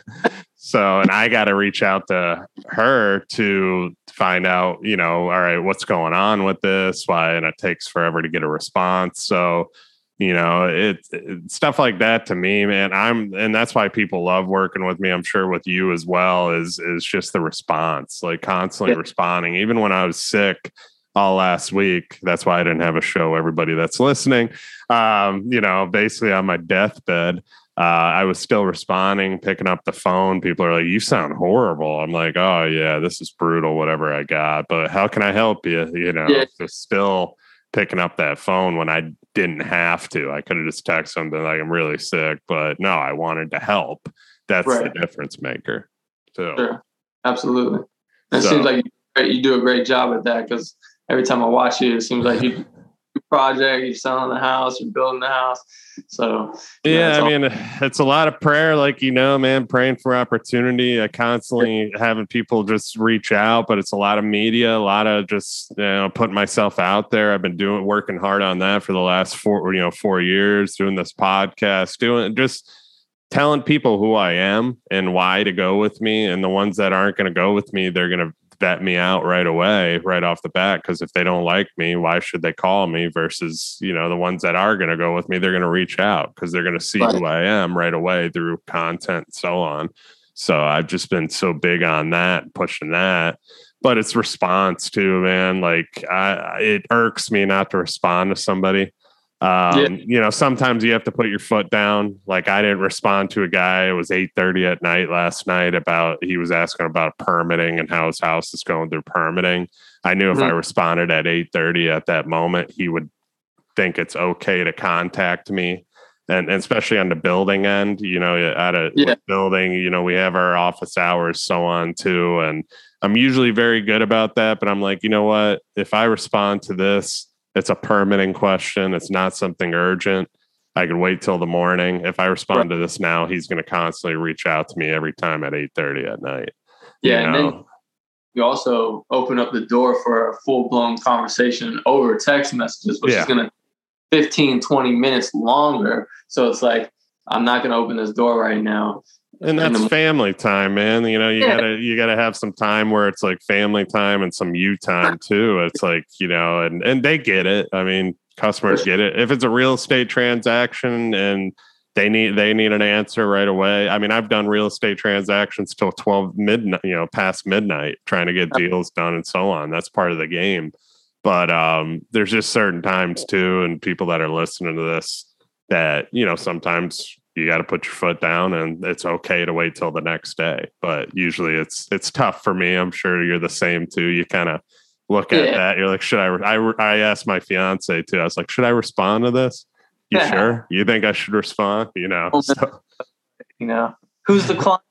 So, and I got to reach out to her to find out, you know, all right, what's going on with this? Why? And it takes forever to get a response. So, you know, it, it, stuff like that to me, man. I'm, and that's why people love working with me. I'm sure with you as well. Is is just the response, like constantly yeah. responding. Even when I was sick, all last week. That's why I didn't have a show. Everybody that's listening, um, you know, basically on my deathbed, uh, I was still responding, picking up the phone. People are like, "You sound horrible." I'm like, "Oh yeah, this is brutal. Whatever I got, but how can I help you?" You know, yeah. just still picking up that phone when I didn't have to. I could have just texted something like, "I'm really sick," but no, I wanted to help. That's right. the difference maker. So, sure. absolutely. It so, seems like you, you do a great job at that because every time I watch you, it seems like you project, you're selling the house, you're building the house. So yeah, I mean, it's a lot of prayer, like you know, man, praying for opportunity. I constantly having people just reach out, but it's a lot of media, a lot of just you know putting myself out there. I've been doing working hard on that for the last four, you know, four years, doing this podcast, doing just telling people who I am and why to go with me, and the ones that aren't going to go with me, they're going to vet me out right away, right off the bat. Because if they don't like me, why should they call me? Versus, you know, the ones that are going to go with me, they're going to reach out because they're going to see right. who I am right away through content and so on. So I've just been so big on that, pushing that. But it's response too, man. Like I, it irks me not to respond to somebody. Um, yeah. you know, sometimes you have to put your foot down. Like I didn't respond to a guy. It was 8:30 at night last night about he was asking about permitting and how his house is going through permitting. I knew if mm-hmm. I responded at 8:30 at that moment, he would think it's okay to contact me. And, and especially on the building end, you know, at a yeah. building, you know, we have our office hours, so on too. And I'm usually very good about that, but I'm like, you know what? If I respond to this, it's a permitting question. It's not something urgent. I can wait till the morning. If I respond right. to this now, he's going to constantly reach out to me every time at 8:30 at night. Yeah, you know? and then you also open up the door for a full-blown conversation over text messages, which yeah. is going to 15, 20 minutes longer. So it's like, I'm not going to open this door right now and that's family time man. You know you yeah. gotta you gotta have some time where it's like family time and some you time too. It's like you know and and they get it. I mean customers get it. If it's a real estate transaction and they need they need an answer right away. I mean i've done real estate transactions till 12 midnight you know past midnight trying to get deals done and so on. That's part of the game. But um there's just certain times too and people that are listening to this that you know sometimes you got to put your foot down and it's okay to wait till the next day. But usually it's it's tough for me. I'm sure you're the same too. You kind of look at yeah. that you're like should I, I i asked my fiance too i was like should i respond to this? You yeah. sure? You think i should respond? You know so. you know who's the client?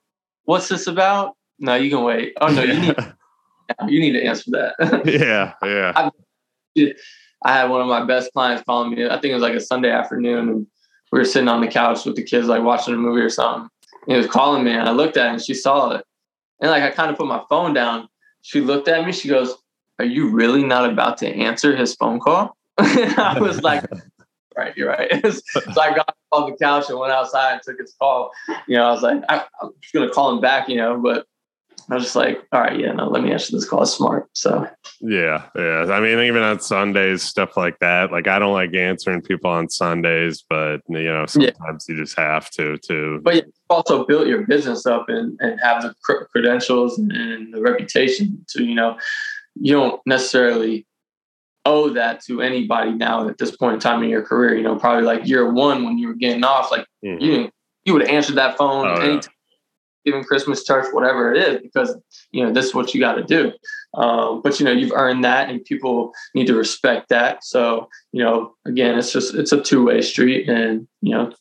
What's this about? No you can wait. Oh no you need you need to answer that. Yeah yeah. I, I had one of my best clients calling me i think it was like a sunday afternoon and we were sitting on the couch with the kids, like watching a movie or something. And he was calling me, and I looked at it, and she saw it. And like I kind of put my phone down. She looked at me. She goes, "Are you really not about to answer his phone call?" I was like, "Right, you're right." so I got off the couch and went outside and took his call. You know, I was like, I, I'm just gonna call him back. You know, but I was just like, all right, yeah, no, let me answer this call. It's smart. So yeah, yeah. I mean, even on Sundays, stuff like that. Like I don't like answering people on Sundays, but you know, sometimes yeah. you just have to to. But you also built your business up and and have the credentials and the reputation to you know, you don't necessarily owe that to anybody now at this point in time in your career. You know, probably like year one when you were getting off, like mm-hmm. you you would have answered that phone oh, anytime. Yeah giving Christmas church, whatever it is, because you know this is what you got to do. Um, but you know you've earned that, and people need to respect that. So you know, again, it's just it's a two way street, and you know,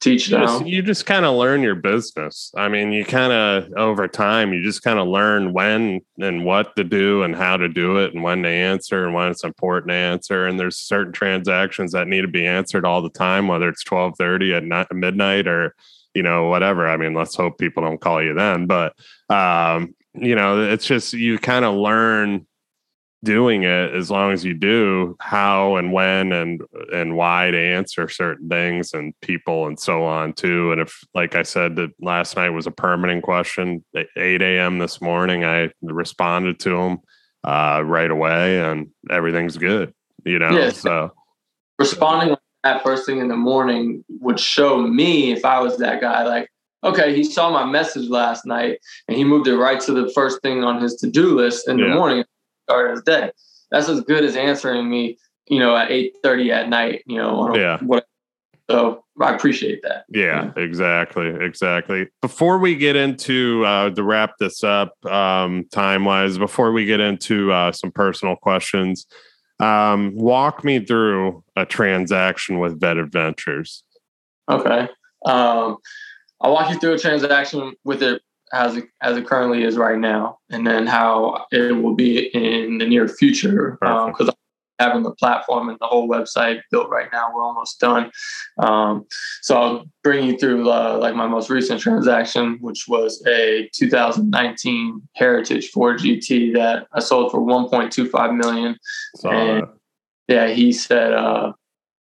teach them. You just, you just kind of learn your business. I mean, you kind of over time, you just kind of learn when and what to do and how to do it, and when to answer and when it's important to answer. And there's certain transactions that need to be answered all the time, whether it's twelve thirty at night, midnight or you know, whatever. I mean, let's hope people don't call you then. But um, you know, it's just you kind of learn doing it as long as you do how and when and and why to answer certain things and people and so on too and if like i said that last night was a permitting question at 8 a.m this morning i responded to them uh, right away and everything's good you know yeah. so responding that first thing in the morning would show me if I was that guy, like, okay, he saw my message last night and he moved it right to the first thing on his to do list in yeah. the morning, start his day. That's as good as answering me, you know, at eight thirty at night. You know, yeah. What, so I appreciate that. Yeah, yeah, exactly, exactly. Before we get into uh, to wrap this up, um, time wise, before we get into uh, some personal questions, um, walk me through a transaction with Vetted Ventures. Okay. Um, I'll walk you through a transaction with it as it, as it currently is right now, and then how it will be in the near future. Because um, having the platform and the whole website built right now. We're almost done. Um, so I'll bring you through uh, like my most recent transaction, which was a 2019 Heritage Ford GT that I sold for 1.25 million. and yeah, he said, uh,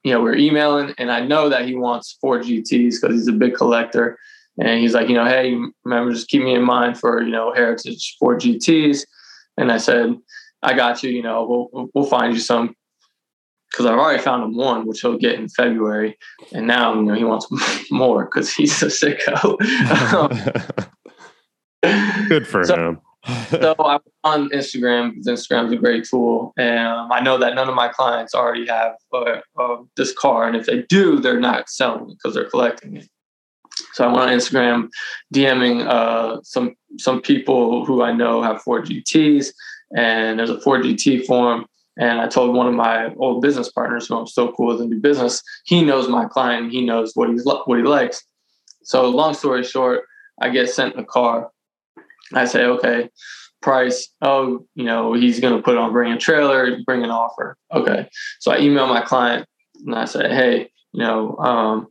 you know, we're emailing, and I know that he wants Ford GTs because he's a big collector. And he's like, you know, hey, remember, just keep me in mind for you know Heritage Ford GTs. And I said, I got you. You know, we'll we'll find you some because I've already found him one, which he'll get in February, and now you know he wants more because he's a sicko. Good for so, him. so I'm on Instagram because Instagram's a great tool, and um, I know that none of my clients already have uh, uh, this car, and if they do, they're not selling it because they're collecting it. So I went on Instagram, DMing uh, some some people who I know have Ford GTs, and there's a Ford GT forum. And I told one of my old business partners, who I'm still cool with and do business, he knows my client, he knows what he's what he likes. So long story short, I get sent a car. I say, okay, price. Oh, you know, he's going to put on bring a trailer, bring an offer. Okay. So I email my client and I say, hey, you know, um,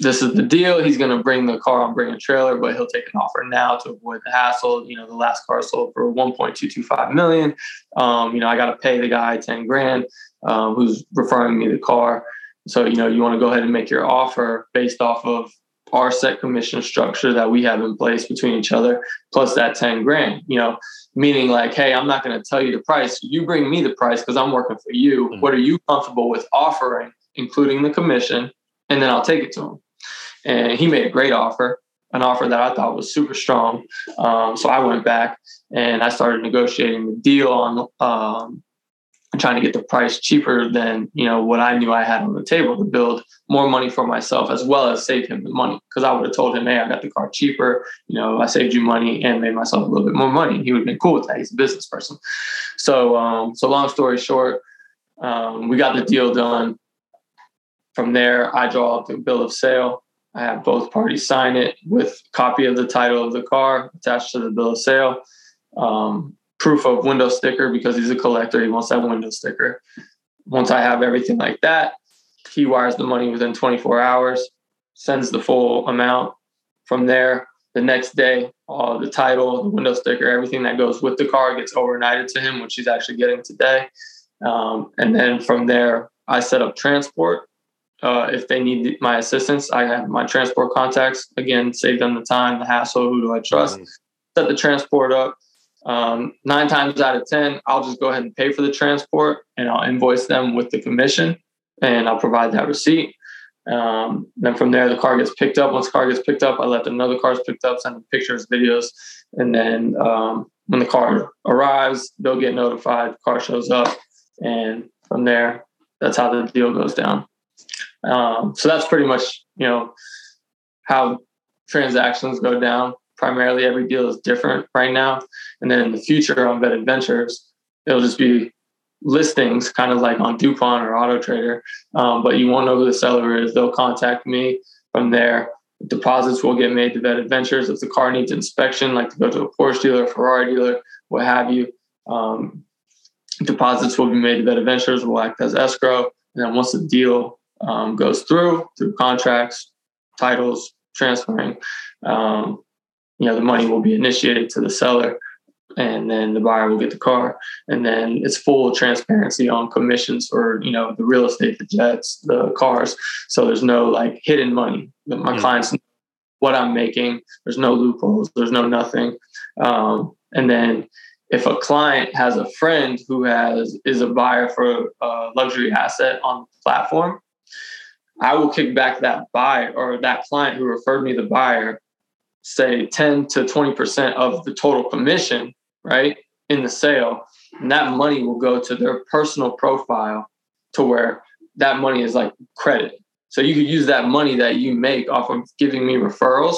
this is the deal. He's going to bring the car on, bring a trailer, but he'll take an offer now to avoid the hassle. You know, the last car sold for 1.225 million. Um, you know, I got to pay the guy 10 grand um, who's referring me the car. So, you know, you want to go ahead and make your offer based off of our set commission structure that we have in place between each other, plus that 10 grand, you know, meaning like, hey, I'm not going to tell you the price. You bring me the price because I'm working for you. Mm-hmm. What are you comfortable with offering, including the commission? And then I'll take it to him and he made a great offer, an offer that I thought was super strong. Um, so I went back and I started negotiating the deal on um, trying to get the price cheaper than you know what I knew I had on the table to build more money for myself as well as save him the money because I would have told him, hey, I got the car cheaper. You know, I saved you money and made myself a little bit more money. He would have been cool with that. He's a business person. So, um, so long story short, um, we got the deal done. From there, I draw up the bill of sale. I have both parties sign it with copy of the title of the car attached to the bill of sale. Um, proof of window sticker because he's a collector. He wants that window sticker. Once I have everything like that, he wires the money within 24 hours, sends the full amount. From there, the next day, all the title, the window sticker, everything that goes with the car gets overnighted to him, which he's actually getting today. Um, and then from there, I set up transport uh, if they need my assistance, I have my transport contacts. Again, save them the time, the hassle. Who do I trust? Mm-hmm. Set the transport up. Um, nine times out of 10, I'll just go ahead and pay for the transport and I'll invoice them with the commission and I'll provide that receipt. Um, then from there, the car gets picked up. Once the car gets picked up, I let them know the car's picked up, send them pictures, videos. And then um, when the car arrives, they'll get notified, the car shows up. And from there, that's how the deal goes down. Um, so that's pretty much you know how transactions go down. Primarily, every deal is different right now, and then in the future on Vetted Ventures, it'll just be listings, kind of like on Dupont or Auto Trader. Um, but you won't know who the seller is. They'll contact me from there. Deposits will get made to Vetted Ventures if the car needs inspection, like to go to a Porsche dealer, Ferrari dealer, what have you. Um, deposits will be made to Vetted Ventures. Will act as escrow, and then once the deal um, goes through through contracts, titles, transferring. Um, you know, the money will be initiated to the seller, and then the buyer will get the car, and then it's full transparency on commissions for you know the real estate, the jets, the cars. So there's no like hidden money. My mm-hmm. clients what I'm making. There's no loopholes. There's no nothing. Um, and then if a client has a friend who has is a buyer for a luxury asset on the platform, I will kick back that buyer or that client who referred me the buyer, say 10 to 20% of the total commission, right, in the sale. And that money will go to their personal profile to where that money is like credit. So you could use that money that you make off of giving me referrals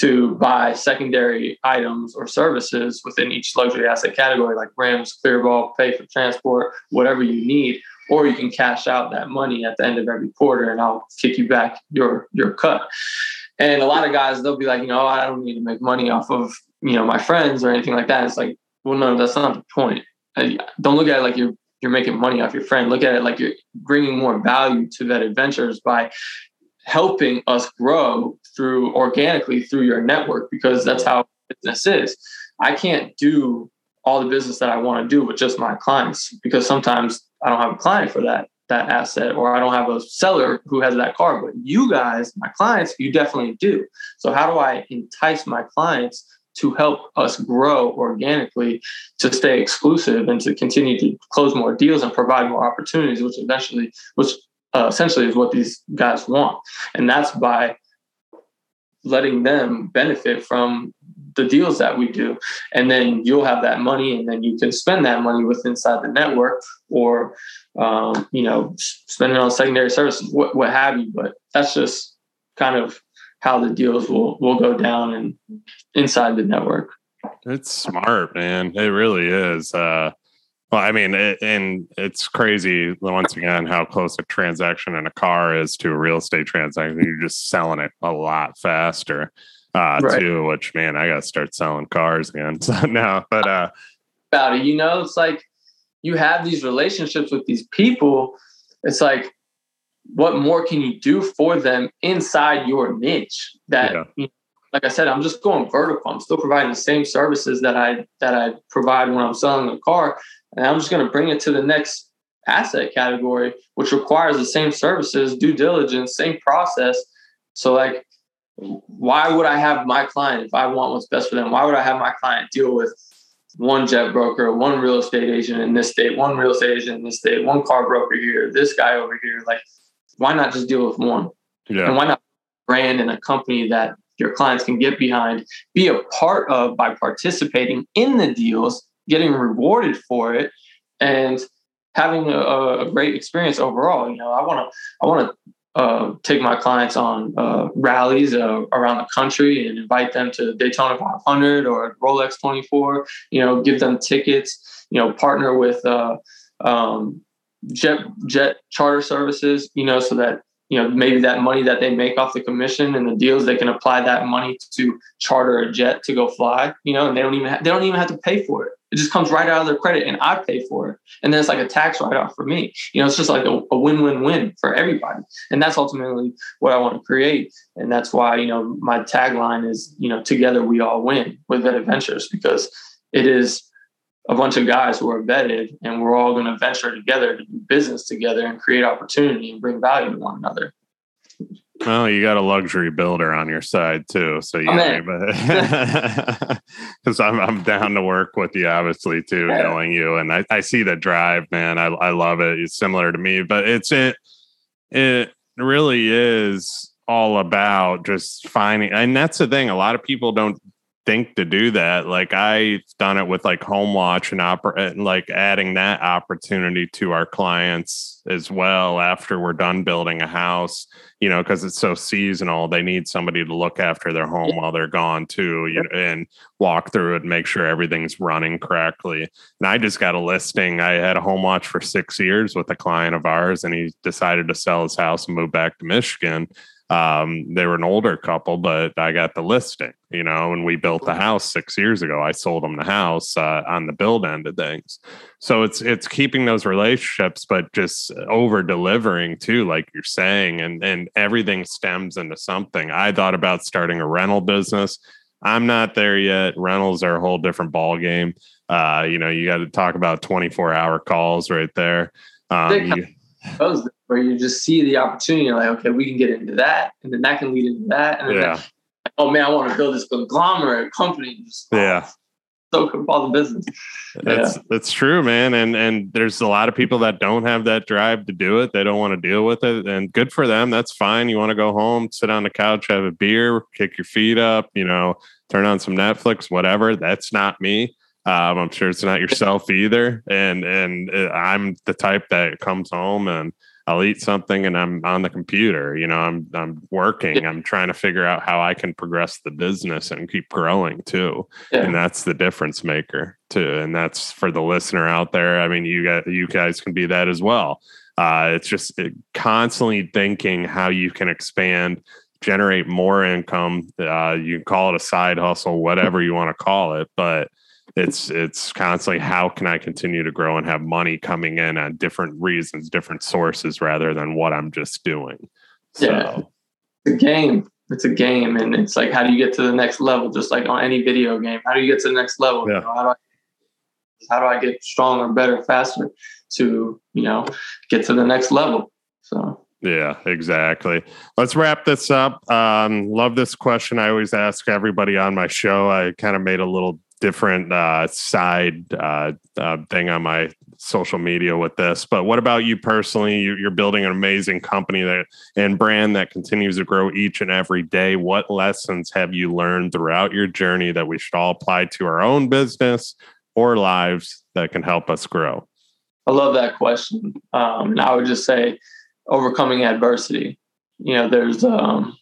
to buy secondary items or services within each luxury asset category, like rims, clear bra, pay for transport, whatever you need or you can cash out that money at the end of every quarter and I'll kick you back your your cut. And a lot of guys they'll be like, you know, oh, I don't need to make money off of you know my friends or anything like that. It's like, well, no, that's not the point. Uh, don't look at it like you're you're making money off your friend. Look at it like you're bringing more value to Vetted Ventures by helping us grow through organically through your network because that's how business is. I can't do all the business that I want to do with just my clients because sometimes I don't have a client for that that asset or I don't have a seller who has that car. But you guys, my clients, you definitely do. So how do I entice my clients to help us grow organically to stay exclusive and to continue to close more deals and provide more opportunities, which eventually, which uh, essentially is what these guys want. And that's by letting them benefit from the deals that we do. And then you'll have that money and then you can spend that money with inside the network or um, you know spend it on secondary services what, what have you. But that's just kind of how the deals will will go down and inside the network. It's smart man. It really is uh well, I mean, it, and it's crazy once again how close a transaction in a car is to a real estate transaction. You're just selling it a lot faster uh, right. too. Which man, I got to start selling cars again. So now, but uh, about it, you know, it's like you have these relationships with these people. It's like, what more can you do for them inside your niche? That, yeah. you know, like I said, I'm just going vertical. I'm still providing the same services that I that I provide when I'm selling a car, and I'm just going to bring it to the next asset category, which requires the same services, due diligence, same process. So, like, why would I have my client if I want what's best for them? Why would I have my client deal with one jet broker, one real estate agent in this state, one real estate agent in this state, one car broker here, this guy over here? Like, why not just deal with one? Yeah. And why not brand and a company that your clients can get behind, be a part of by participating in the deals, getting rewarded for it, and having a, a great experience overall. You know, I want to I want to uh, take my clients on uh, rallies uh, around the country and invite them to Daytona 500 or Rolex 24. You know, give them tickets. You know, partner with uh, um, jet jet charter services. You know, so that you know maybe that money that they make off the commission and the deals they can apply that money to charter a jet to go fly. You know, and they don't even ha- they don't even have to pay for it. It just comes right out of their credit and I pay for it. And then it's like a tax write off for me. You know, it's just like a, a win win win for everybody. And that's ultimately what I want to create. And that's why, you know, my tagline is, you know, together we all win with Vetted Ventures because it is a bunch of guys who are vetted and we're all going to venture together to do business together and create opportunity and bring value to one another. Well, you got a luxury builder on your side too, so you because I'm I'm down to work with you, obviously too, yeah. knowing you, and I, I see the drive, man. I I love it. It's similar to me, but it's it it really is all about just finding, and that's the thing. A lot of people don't think to do that. Like I've done it with like home watch and opera, and uh, like adding that opportunity to our clients as well after we're done building a house, you know, because it's so seasonal. They need somebody to look after their home while they're gone too, you know, and walk through it and make sure everything's running correctly. And I just got a listing. I had a home watch for six years with a client of ours, and he decided to sell his house and move back to Michigan um, they were an older couple, but I got the listing, you know, and we built the house six years ago. I sold them the house uh, on the build end of things. So it's it's keeping those relationships, but just over delivering too, like you're saying, and and everything stems into something. I thought about starting a rental business. I'm not there yet. Rentals are a whole different ball game. Uh, you know, you got to talk about 24 hour calls right there. Um, you, where you just see the opportunity, you're like, okay, we can get into that, and then that can lead into that, and then yeah. that, oh man, I want to build this conglomerate company. Just, yeah. So up all the business. That's yeah. that's true, man. And and there's a lot of people that don't have that drive to do it. They don't want to deal with it. And good for them. That's fine. You want to go home, sit on the couch, have a beer, kick your feet up, you know, turn on some Netflix, whatever. That's not me. Um, I'm sure it's not yourself either. And and uh, I'm the type that comes home and I'll eat something and I'm on the computer. You know, I'm I'm working. I'm trying to figure out how I can progress the business and keep growing too. Yeah. And that's the difference maker too. And that's for the listener out there. I mean, you got you guys can be that as well. Uh, it's just constantly thinking how you can expand, generate more income. Uh, you can call it a side hustle, whatever you want to call it, but it's it's constantly how can I continue to grow and have money coming in on different reasons, different sources rather than what I'm just doing. So. Yeah, it's a game. It's a game, and it's like how do you get to the next level? Just like on any video game, how do you get to the next level? Yeah. You know, how do I how do I get stronger, better, faster to you know get to the next level? So. Yeah, exactly. Let's wrap this up. Um, love this question. I always ask everybody on my show. I kind of made a little different uh, side uh, uh, thing on my social media with this. But what about you personally? You're building an amazing company that and brand that continues to grow each and every day. What lessons have you learned throughout your journey that we should all apply to our own business or lives that can help us grow? I love that question. Um, and I would just say overcoming adversity. You know, there's um,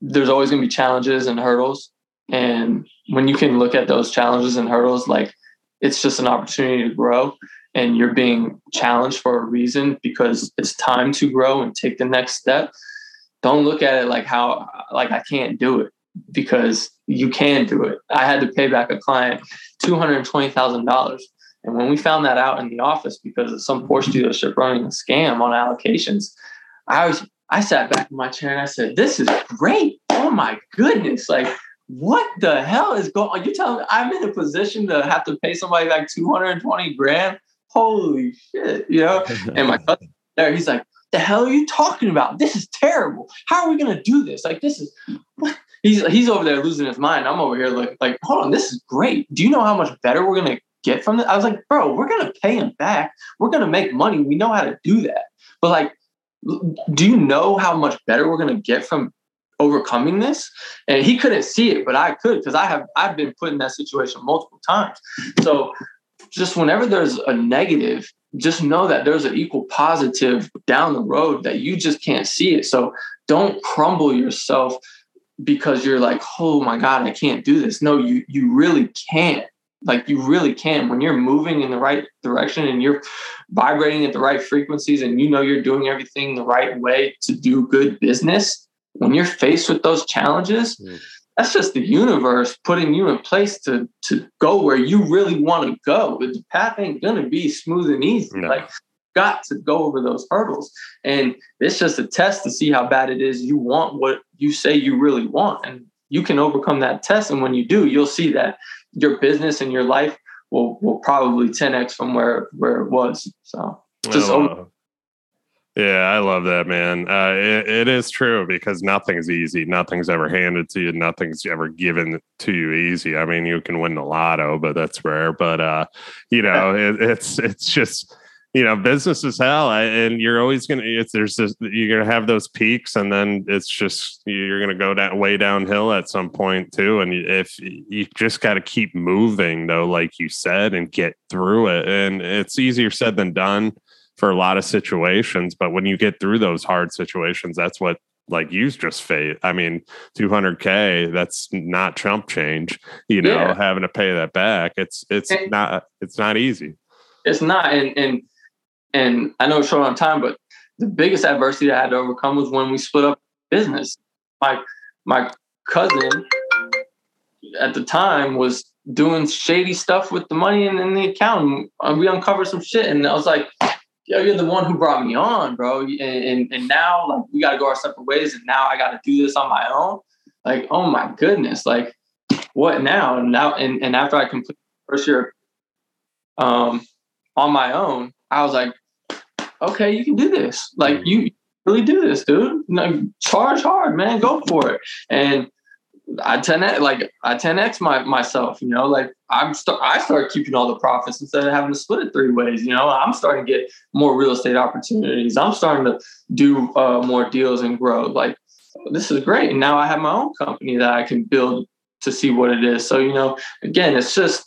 there's always going to be challenges and hurdles, and when you can look at those challenges and hurdles, like it's just an opportunity to grow, and you're being challenged for a reason because it's time to grow and take the next step. Don't look at it like how like I can't do it because you can do it. I had to pay back a client two hundred twenty thousand dollars and when we found that out in the office because of some Porsche dealership running a scam on allocations, I was I sat back in my chair and I said, "This is great! Oh my goodness! Like, what the hell is going? on? You telling me I'm in a position to have to pay somebody like 220 grand? Holy shit! You know?" and my cousin there, he's like, "The hell are you talking about? This is terrible. How are we gonna do this? Like, this is what." He's, he's over there losing his mind. I'm over here like, like, hold on, this is great. Do you know how much better we're gonna get from this? I was like, bro, we're gonna pay him back. We're gonna make money. We know how to do that. But like, do you know how much better we're gonna get from overcoming this? And he couldn't see it, but I could because I have I've been put in that situation multiple times. So just whenever there's a negative, just know that there's an equal positive down the road that you just can't see it. So don't crumble yourself because you're like, oh my God, I can't do this. No, you you really can't like you really can when you're moving in the right direction and you're vibrating at the right frequencies and you know you're doing everything the right way to do good business when you're faced with those challenges mm. that's just the universe putting you in place to to go where you really want to go the path ain't gonna be smooth and easy no. like got to go over those hurdles and it's just a test to see how bad it is you want what you say you really want and you can overcome that test and when you do you'll see that your business and your life will will probably 10x from where where it was. So just uh, yeah, I love that, man. Uh, it, it is true because nothing's easy. Nothing's ever handed to you. Nothing's ever given to you easy. I mean, you can win the lotto, but that's rare. But uh, you know, it, it's it's just you know, business is hell, and you're always gonna. It's there's this, you're gonna have those peaks, and then it's just you're gonna go down way downhill at some point too. And if you just got to keep moving, though, like you said, and get through it, and it's easier said than done for a lot of situations. But when you get through those hard situations, that's what like you just face. I mean, 200k, that's not chump change. You know, yeah. having to pay that back, it's it's and, not it's not easy. It's not, and and and I know it's short on time, but the biggest adversity I had to overcome was when we split up business. My my cousin at the time was doing shady stuff with the money in, in the account. And we uncovered some shit, and I was like, "Yo, you're the one who brought me on, bro." And and, and now like we got to go our separate ways, and now I got to do this on my own. Like, oh my goodness, like what now? And now and, and after I completed first year um, on my own, I was like, okay, you can do this. Like mm. you really do this, dude. Like, charge hard, man. Go for it. And I 10x like I 10x my myself, you know, like I'm start I start keeping all the profits instead of having to split it three ways. You know, I'm starting to get more real estate opportunities. I'm starting to do uh, more deals and grow. Like this is great. And now I have my own company that I can build to see what it is. So, you know, again, it's just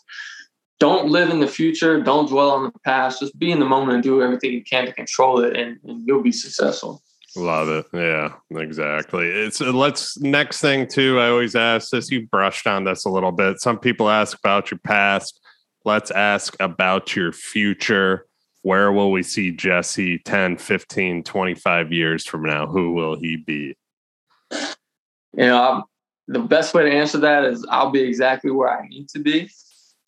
don't live in the future. Don't dwell on the past. Just be in the moment and do everything you can to control it, and, and you'll be successful. Love it. Yeah, exactly. It's uh, let's next thing too. I always ask this. You brushed on this a little bit. Some people ask about your past. Let's ask about your future. Where will we see Jesse 10, 15, 25 years from now? Who will he be? You know, I'm, the best way to answer that is I'll be exactly where I need to be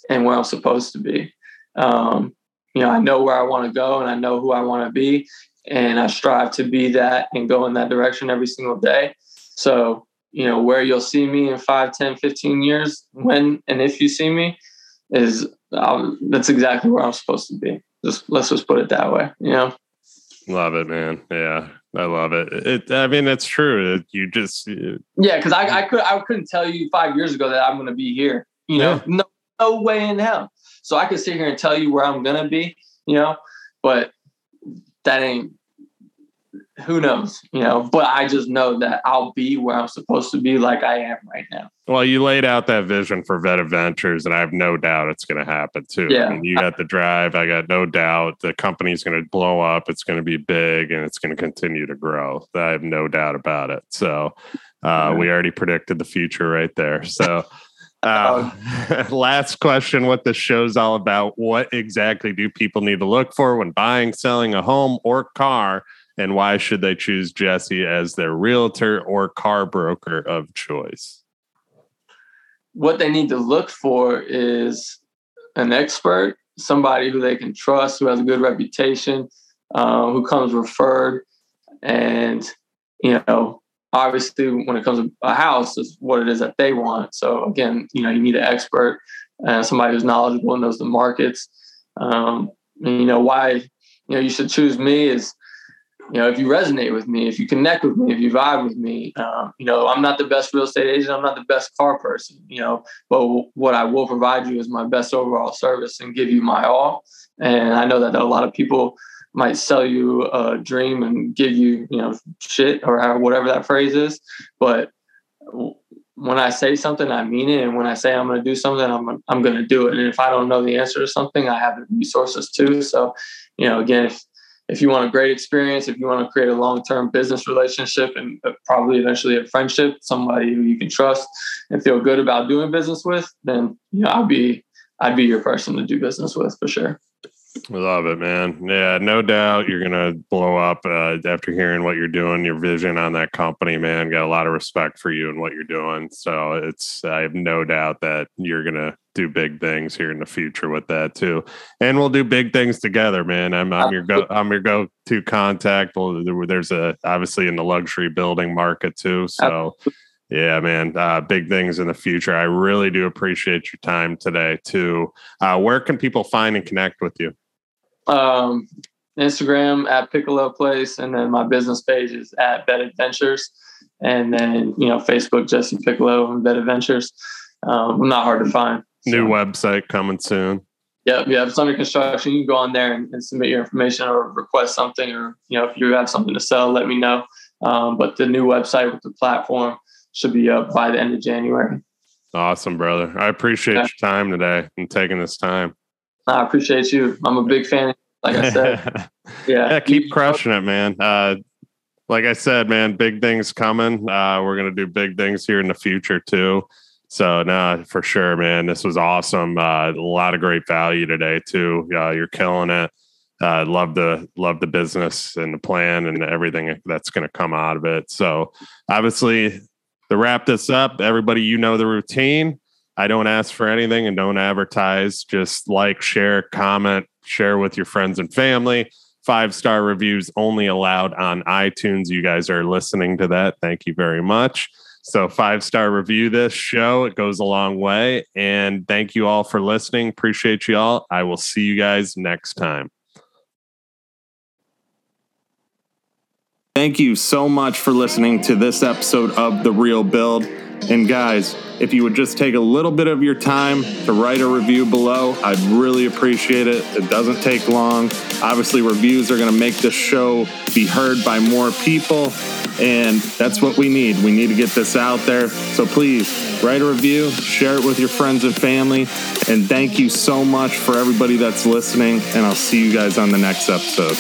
and where I'm supposed to be. Um, you know, I know where I want to go and I know who I want to be. And I strive to be that and go in that direction every single day. So, you know, where you'll see me in 5, 10, 15 years, when and if you see me, is I'll, that's exactly where I'm supposed to be. Just let's just put it that way, you know? Love it, man. Yeah, I love it. It. I mean, it's true. You just yeah, because I, I could I couldn't tell you five years ago that I'm going to be here. You know, yeah. no no way in hell. So I could sit here and tell you where I'm gonna be, you know, but that ain't who knows, you know, but I just know that I'll be where I'm supposed to be like I am right now. Well, you laid out that vision for Vetted Ventures, and I have no doubt it's going to happen too. Yeah. I mean, you got the drive. I got no doubt the company's going to blow up. It's going to be big and it's going to continue to grow. I have no doubt about it. So uh, we already predicted the future right there. So. Uh, last question what the show's all about. What exactly do people need to look for when buying, selling a home or car and why should they choose Jesse as their realtor or car broker of choice? What they need to look for is an expert, somebody who they can trust, who has a good reputation, uh, who comes referred, and you know, obviously, when it comes to a house, is what it is that they want. So again, you know, you need an expert, uh, somebody who's knowledgeable and knows the markets. Um, and, you know why you know you should choose me is you know, if you resonate with me, if you connect with me, if you vibe with me, um, you know, I'm not the best real estate agent. I'm not the best car person, you know, but w- what I will provide you is my best overall service and give you my all. And I know that, that a lot of people might sell you a dream and give you, you know, shit or whatever that phrase is. But when I say something, I mean it. And when I say I'm going to do something, I'm, I'm going to do it. And if I don't know the answer to something, I have the resources too. So, you know, again, if, if you want a great experience, if you want to create a long term business relationship and uh, probably eventually a friendship, somebody who you can trust and feel good about doing business with, then you know I'd be I'd be your person to do business with for sure. I love it, man. Yeah, no doubt you're gonna blow up uh, after hearing what you're doing, your vision on that company, man. Got a lot of respect for you and what you're doing. So it's I have no doubt that you're gonna do big things here in the future with that too, and we'll do big things together, man. I'm, I'm your go I'm your go to contact. Well, there's a obviously in the luxury building market too, so. Yeah, man. Uh, big things in the future. I really do appreciate your time today, too. Uh, where can people find and connect with you? Um, Instagram at Piccolo Place, and then my business page is at Vetted Ventures, and then you know Facebook Jesse Piccolo and Vetted Ventures. Um, not hard to find. So. New website coming soon. Yep, yeah, it's under construction. You can go on there and, and, submit your information or request something, or you know if you have something to sell, let me know. Um, but the new website with the platform should be up by the end of January. Awesome, brother. I appreciate yeah. your time today and taking this time. I appreciate you. I'm a big fan. Like I said, yeah. yeah, keep crushing it, man. Uh, like I said, man, big things coming. Uh, we're gonna do big things here in the future too. So, no, nah, for sure, man. This was awesome. Uh, a lot of great value today too. Uh, you're killing it. Uh, love the love the business and the plan and everything that's going to come out of it. So, obviously, to wrap this up, everybody, you know the routine. I don't ask for anything and don't advertise. Just like, share, comment, share with your friends and family. Five star reviews only allowed on iTunes. You guys are listening to that. Thank you very much. So, five star review this show. It goes a long way. And thank you all for listening. Appreciate you all. I will see you guys next time. Thank you so much for listening to this episode of The Real Build. And guys, if you would just take a little bit of your time to write a review below, I'd really appreciate it. It doesn't take long. Obviously, reviews are going to make this show be heard by more people. And that's what we need. We need to get this out there. So please write a review, share it with your friends and family. And thank you so much for everybody that's listening. And I'll see you guys on the next episode.